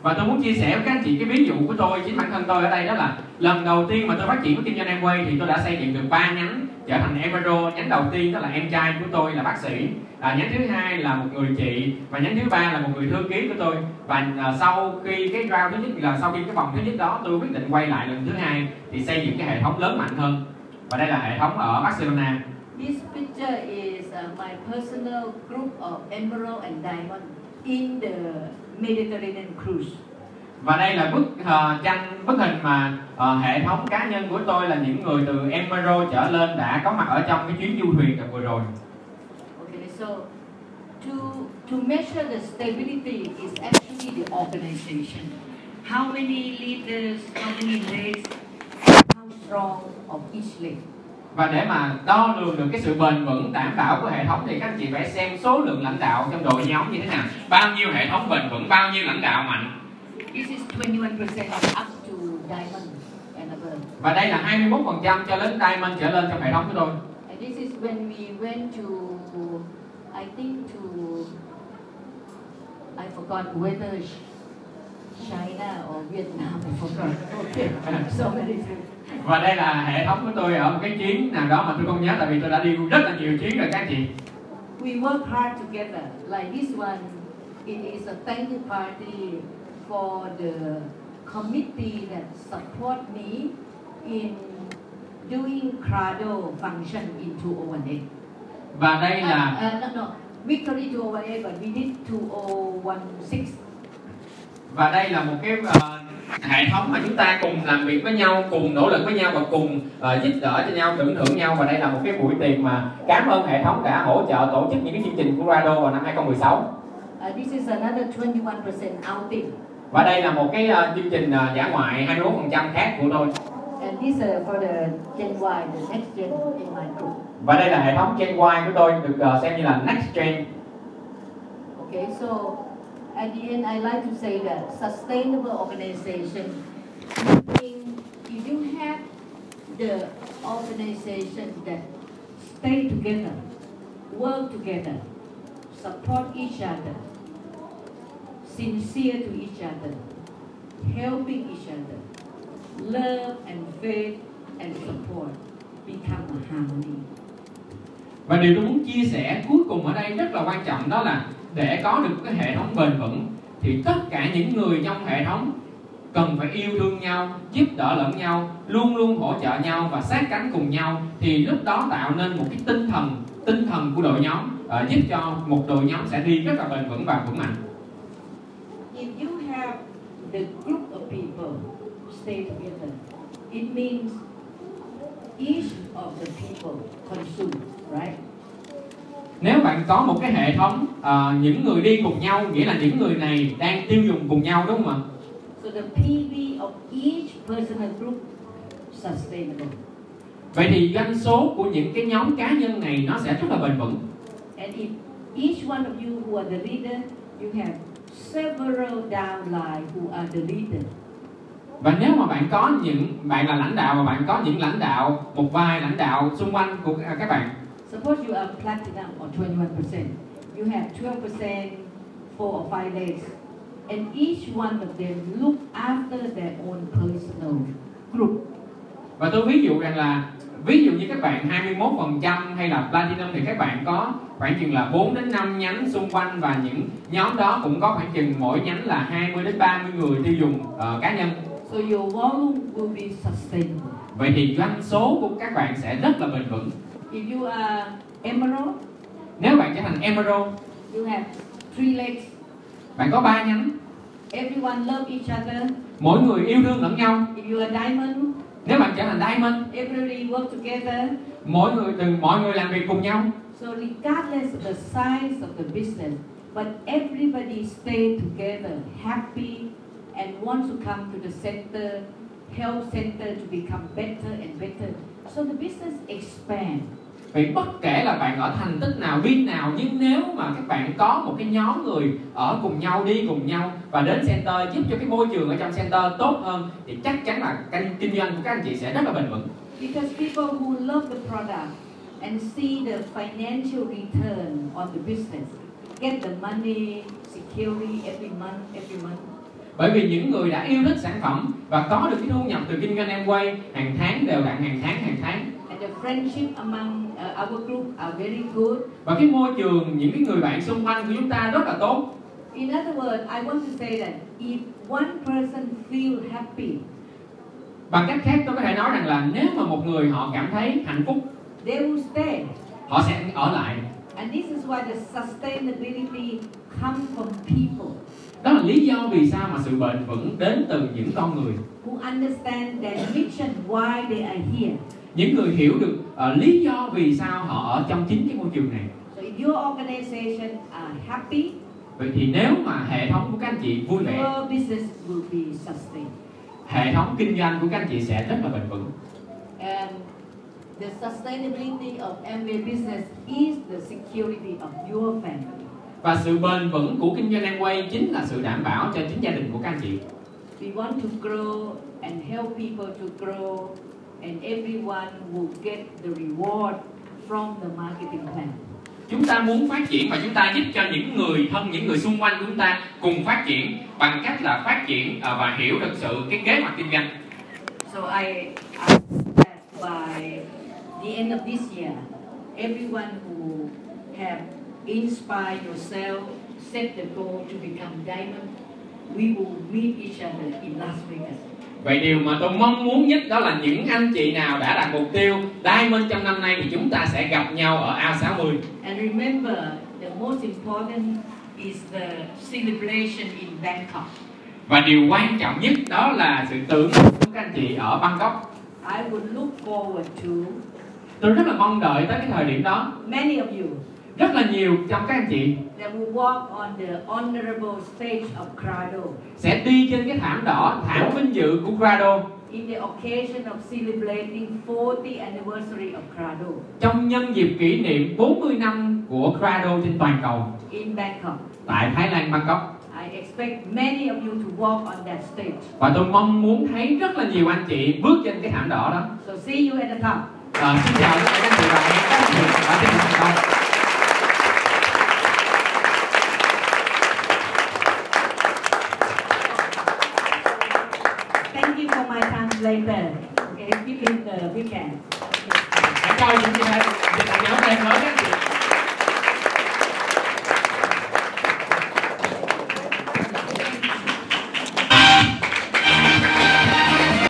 và tôi muốn chia sẻ với các anh chị cái ví dụ của tôi chính bản thân tôi ở đây đó là lần đầu tiên mà tôi phát triển với kinh doanh Amway thì tôi đã xây dựng được ba nhánh Dạ, trở thành Emerald nhánh đầu tiên đó là em trai của tôi là bác sĩ. À, nhánh thứ hai là một người chị và nhánh thứ ba là một người thư ký của tôi. Và à, sau khi cái round thứ nhất là sau khi cái vòng thứ nhất đó tôi quyết định quay lại lần thứ hai thì xây dựng cái hệ thống lớn mạnh hơn. Và đây là hệ thống ở Barcelona. This picture is uh, my personal group of emerald and diamond in the Mediterranean cruise và đây là bức ờ, tranh bức hình mà ờ, hệ thống cá nhân của tôi là những người từ Emerald trở lên đã có mặt ở trong cái chuyến du thuyền vừa rồi Okay, so to to measure the stability is actually the organization. How many leaders, how many legs, how strong of each leg. và để mà đo lường được cái sự bền vững đảm bảo của hệ thống thì các anh chị phải xem số lượng lãnh đạo trong đội nhóm như thế nào bao nhiêu hệ thống bền vững bao nhiêu lãnh đạo mạnh This is 21% up to diamond and above. và đây là 21% cho đến diamond trở lên trong hệ thống của tôi And this is when we went to, I think to, I forgot whether China or Vietnam, I forgot. Okay, so many things. và đây là hệ thống của tôi ở một cái chuyến nào đó mà tôi không nhớ tại vì tôi đã đi rất là nhiều chuyến rồi các anh chị We work hard together. Like this one, it is a thank you party for the committee that support me in doing Crado function in 201A. và đây Uh, là uh, no, no, Victory 201A, but we did 2016. và đây là một cái ờ, hệ thống mà chúng ta cùng làm việc với nhau cùng nỗ lực với nhau và cùng ờ, giúp đỡ cho nhau tưởng thưởng nhau và đây là một cái buổi tiệc mà cảm ơn hệ thống đã hỗ trợ tổ chức những cái chương trình của Rado vào năm 2016 Uh, this is another 21% outing. Và đây là một cái ờ, chương trình ờ, dã ngoại 21% khác của tôi. And these are for the Gen Y, the next gen in my group. và đây là hệ thống Gen Y của tôi được ờ, xem như là Next Gen. Okay, so at the end, I like to say that sustainable organization means if you have the organization that stay together, work together, support each other, sincere to each other, helping each other, love and faith and support become a harmony. và điều tôi muốn chia sẻ cuối cùng ở đây rất là quan trọng đó là để có được cái hệ thống bền vững thì tất cả những người trong hệ thống cần phải yêu thương nhau giúp đỡ lẫn nhau luôn luôn hỗ trợ nhau và sát cánh cùng nhau thì lúc đó tạo nên một cái tinh thần tinh thần của đội nhóm uh, giúp cho một đội nhóm sẽ đi rất là bền vững và vững mạnh the group of people stay together, it means each of the people consume, right? nếu bạn có một cái hệ thống ờ, những người đi cùng nhau nghĩa là những người này đang tiêu dùng cùng nhau đúng không ạ So the PV of each personal group sustainable. vậy thì doanh số của những cái nhóm cá nhân này nó sẽ rất là bền vững And if each one of you who are the leader, you have several downline who are the leader. và nếu mà bạn có những bạn là lãnh đạo và bạn có những lãnh đạo một vài lãnh đạo xung quanh của à, các bạn Suppose you are platinum or 21%. You have 12%, four or five legs. And each one of them look after their own personal group. và tôi ví dụ rằng là ví dụ như các bạn 21% hay là platinum thì các bạn có khoảng chừng là 4 đến 5 nhánh xung quanh và những nhóm đó cũng có khoảng chừng mỗi nhánh là 20 đến 30 người tiêu dùng ờ, cá nhân So your volume will be sustainable. vậy thì doanh số của các bạn sẽ rất là bền vững If you are emerald, nếu bạn trở thành emerald you have three legs. bạn có ba nhánh Everyone love each other. mỗi người yêu thương lẫn nhau If you are diamond, nếu bạn trở thành diamond everybody work together. mỗi người từng mọi người làm việc cùng nhau So regardless of the size of the business, but everybody stay together, happy, and wants to come to the center, help center to become better and better. So the business expand. Vì bất kể là bạn ở thành tích nào, biên nào Nhưng nếu mà các bạn có một cái nhóm người ở cùng nhau, đi cùng nhau Và đến center giúp cho cái môi trường ở trong center tốt hơn Thì chắc chắn là kinh doanh của các anh chị sẽ rất là bền vững Because people who love the product and see the financial return on the business, get the money, security every month, every month. Bởi vì những người đã yêu thích sản phẩm Và có được cái thu nhập từ kinh doanh Amway Hàng tháng đều đặn hàng tháng, hàng tháng And the friendship among uh, our group are very good. Và cái môi trường, những cái người bạn xung quanh của chúng ta rất là tốt In other words, I want to say that if one person feel happy, Bằng cách khác tôi có thể nói rằng là Nếu mà một người họ cảm thấy hạnh phúc they will stay. Họ sẽ ở lại And this is why the sustainability comes from people Đó là lý do vì sao mà sự bền vững đến từ những con người who understand their mission, why they are here. Những người hiểu được ờ, lý do vì sao họ ở trong chính cái môi trường này So if your organization are happy, vậy thì nếu mà hệ thống của các anh chị vui vẻ your business will be sustained. hệ thống kinh doanh của các anh chị sẽ rất là bền vững And the sustainability of MBA business is the security of your family. và sự bền vững của kinh doanh Amway chính là sự đảm bảo cho chính gia đình của các anh chị We want to grow and help people to grow, and everyone will get the reward from the marketing plan. chúng ta muốn phát triển và chúng ta giúp cho những người thân những người xung quanh chúng ta cùng phát triển bằng cách là phát triển ờ, và hiểu thực sự cái kế hoạch kinh doanh So I, that by the end of this year, everyone who have inspired yourself, set the goal to become diamond, we will meet each other in Las Vegas. Vậy điều mà tôi mong muốn nhất đó là những anh chị nào đã đặt mục tiêu Diamond trong năm nay thì chúng ta sẽ gặp nhau ở A60 And remember, the most important is the celebration in Bangkok. Và điều quan trọng nhất đó là sự tưởng của các anh chị ở Bangkok. I would look forward to Tôi rất là mong đợi tới cái thời điểm đó. many of you Rất là nhiều trong các anh chị. That will walk on the honorable stage of Crado sẽ đi trên cái thảm đỏ, thảm vinh dự của Grado. In the occasion of celebrating 40 anniversary of Crado trong nhân dịp kỷ niệm 40 năm của Grado trên toàn cầu. In Bangkok. tại Thái Lan Bangkok. I expect many of you to walk on that stage. và tôi mong muốn thấy rất là nhiều anh chị bước trên cái thảm đỏ đó. So see you at the top. à, xin chào tất cả các anh chị và hẹn các anh chị ở trên thành công Thank you for my translator. Okay, give him the big hand. hãy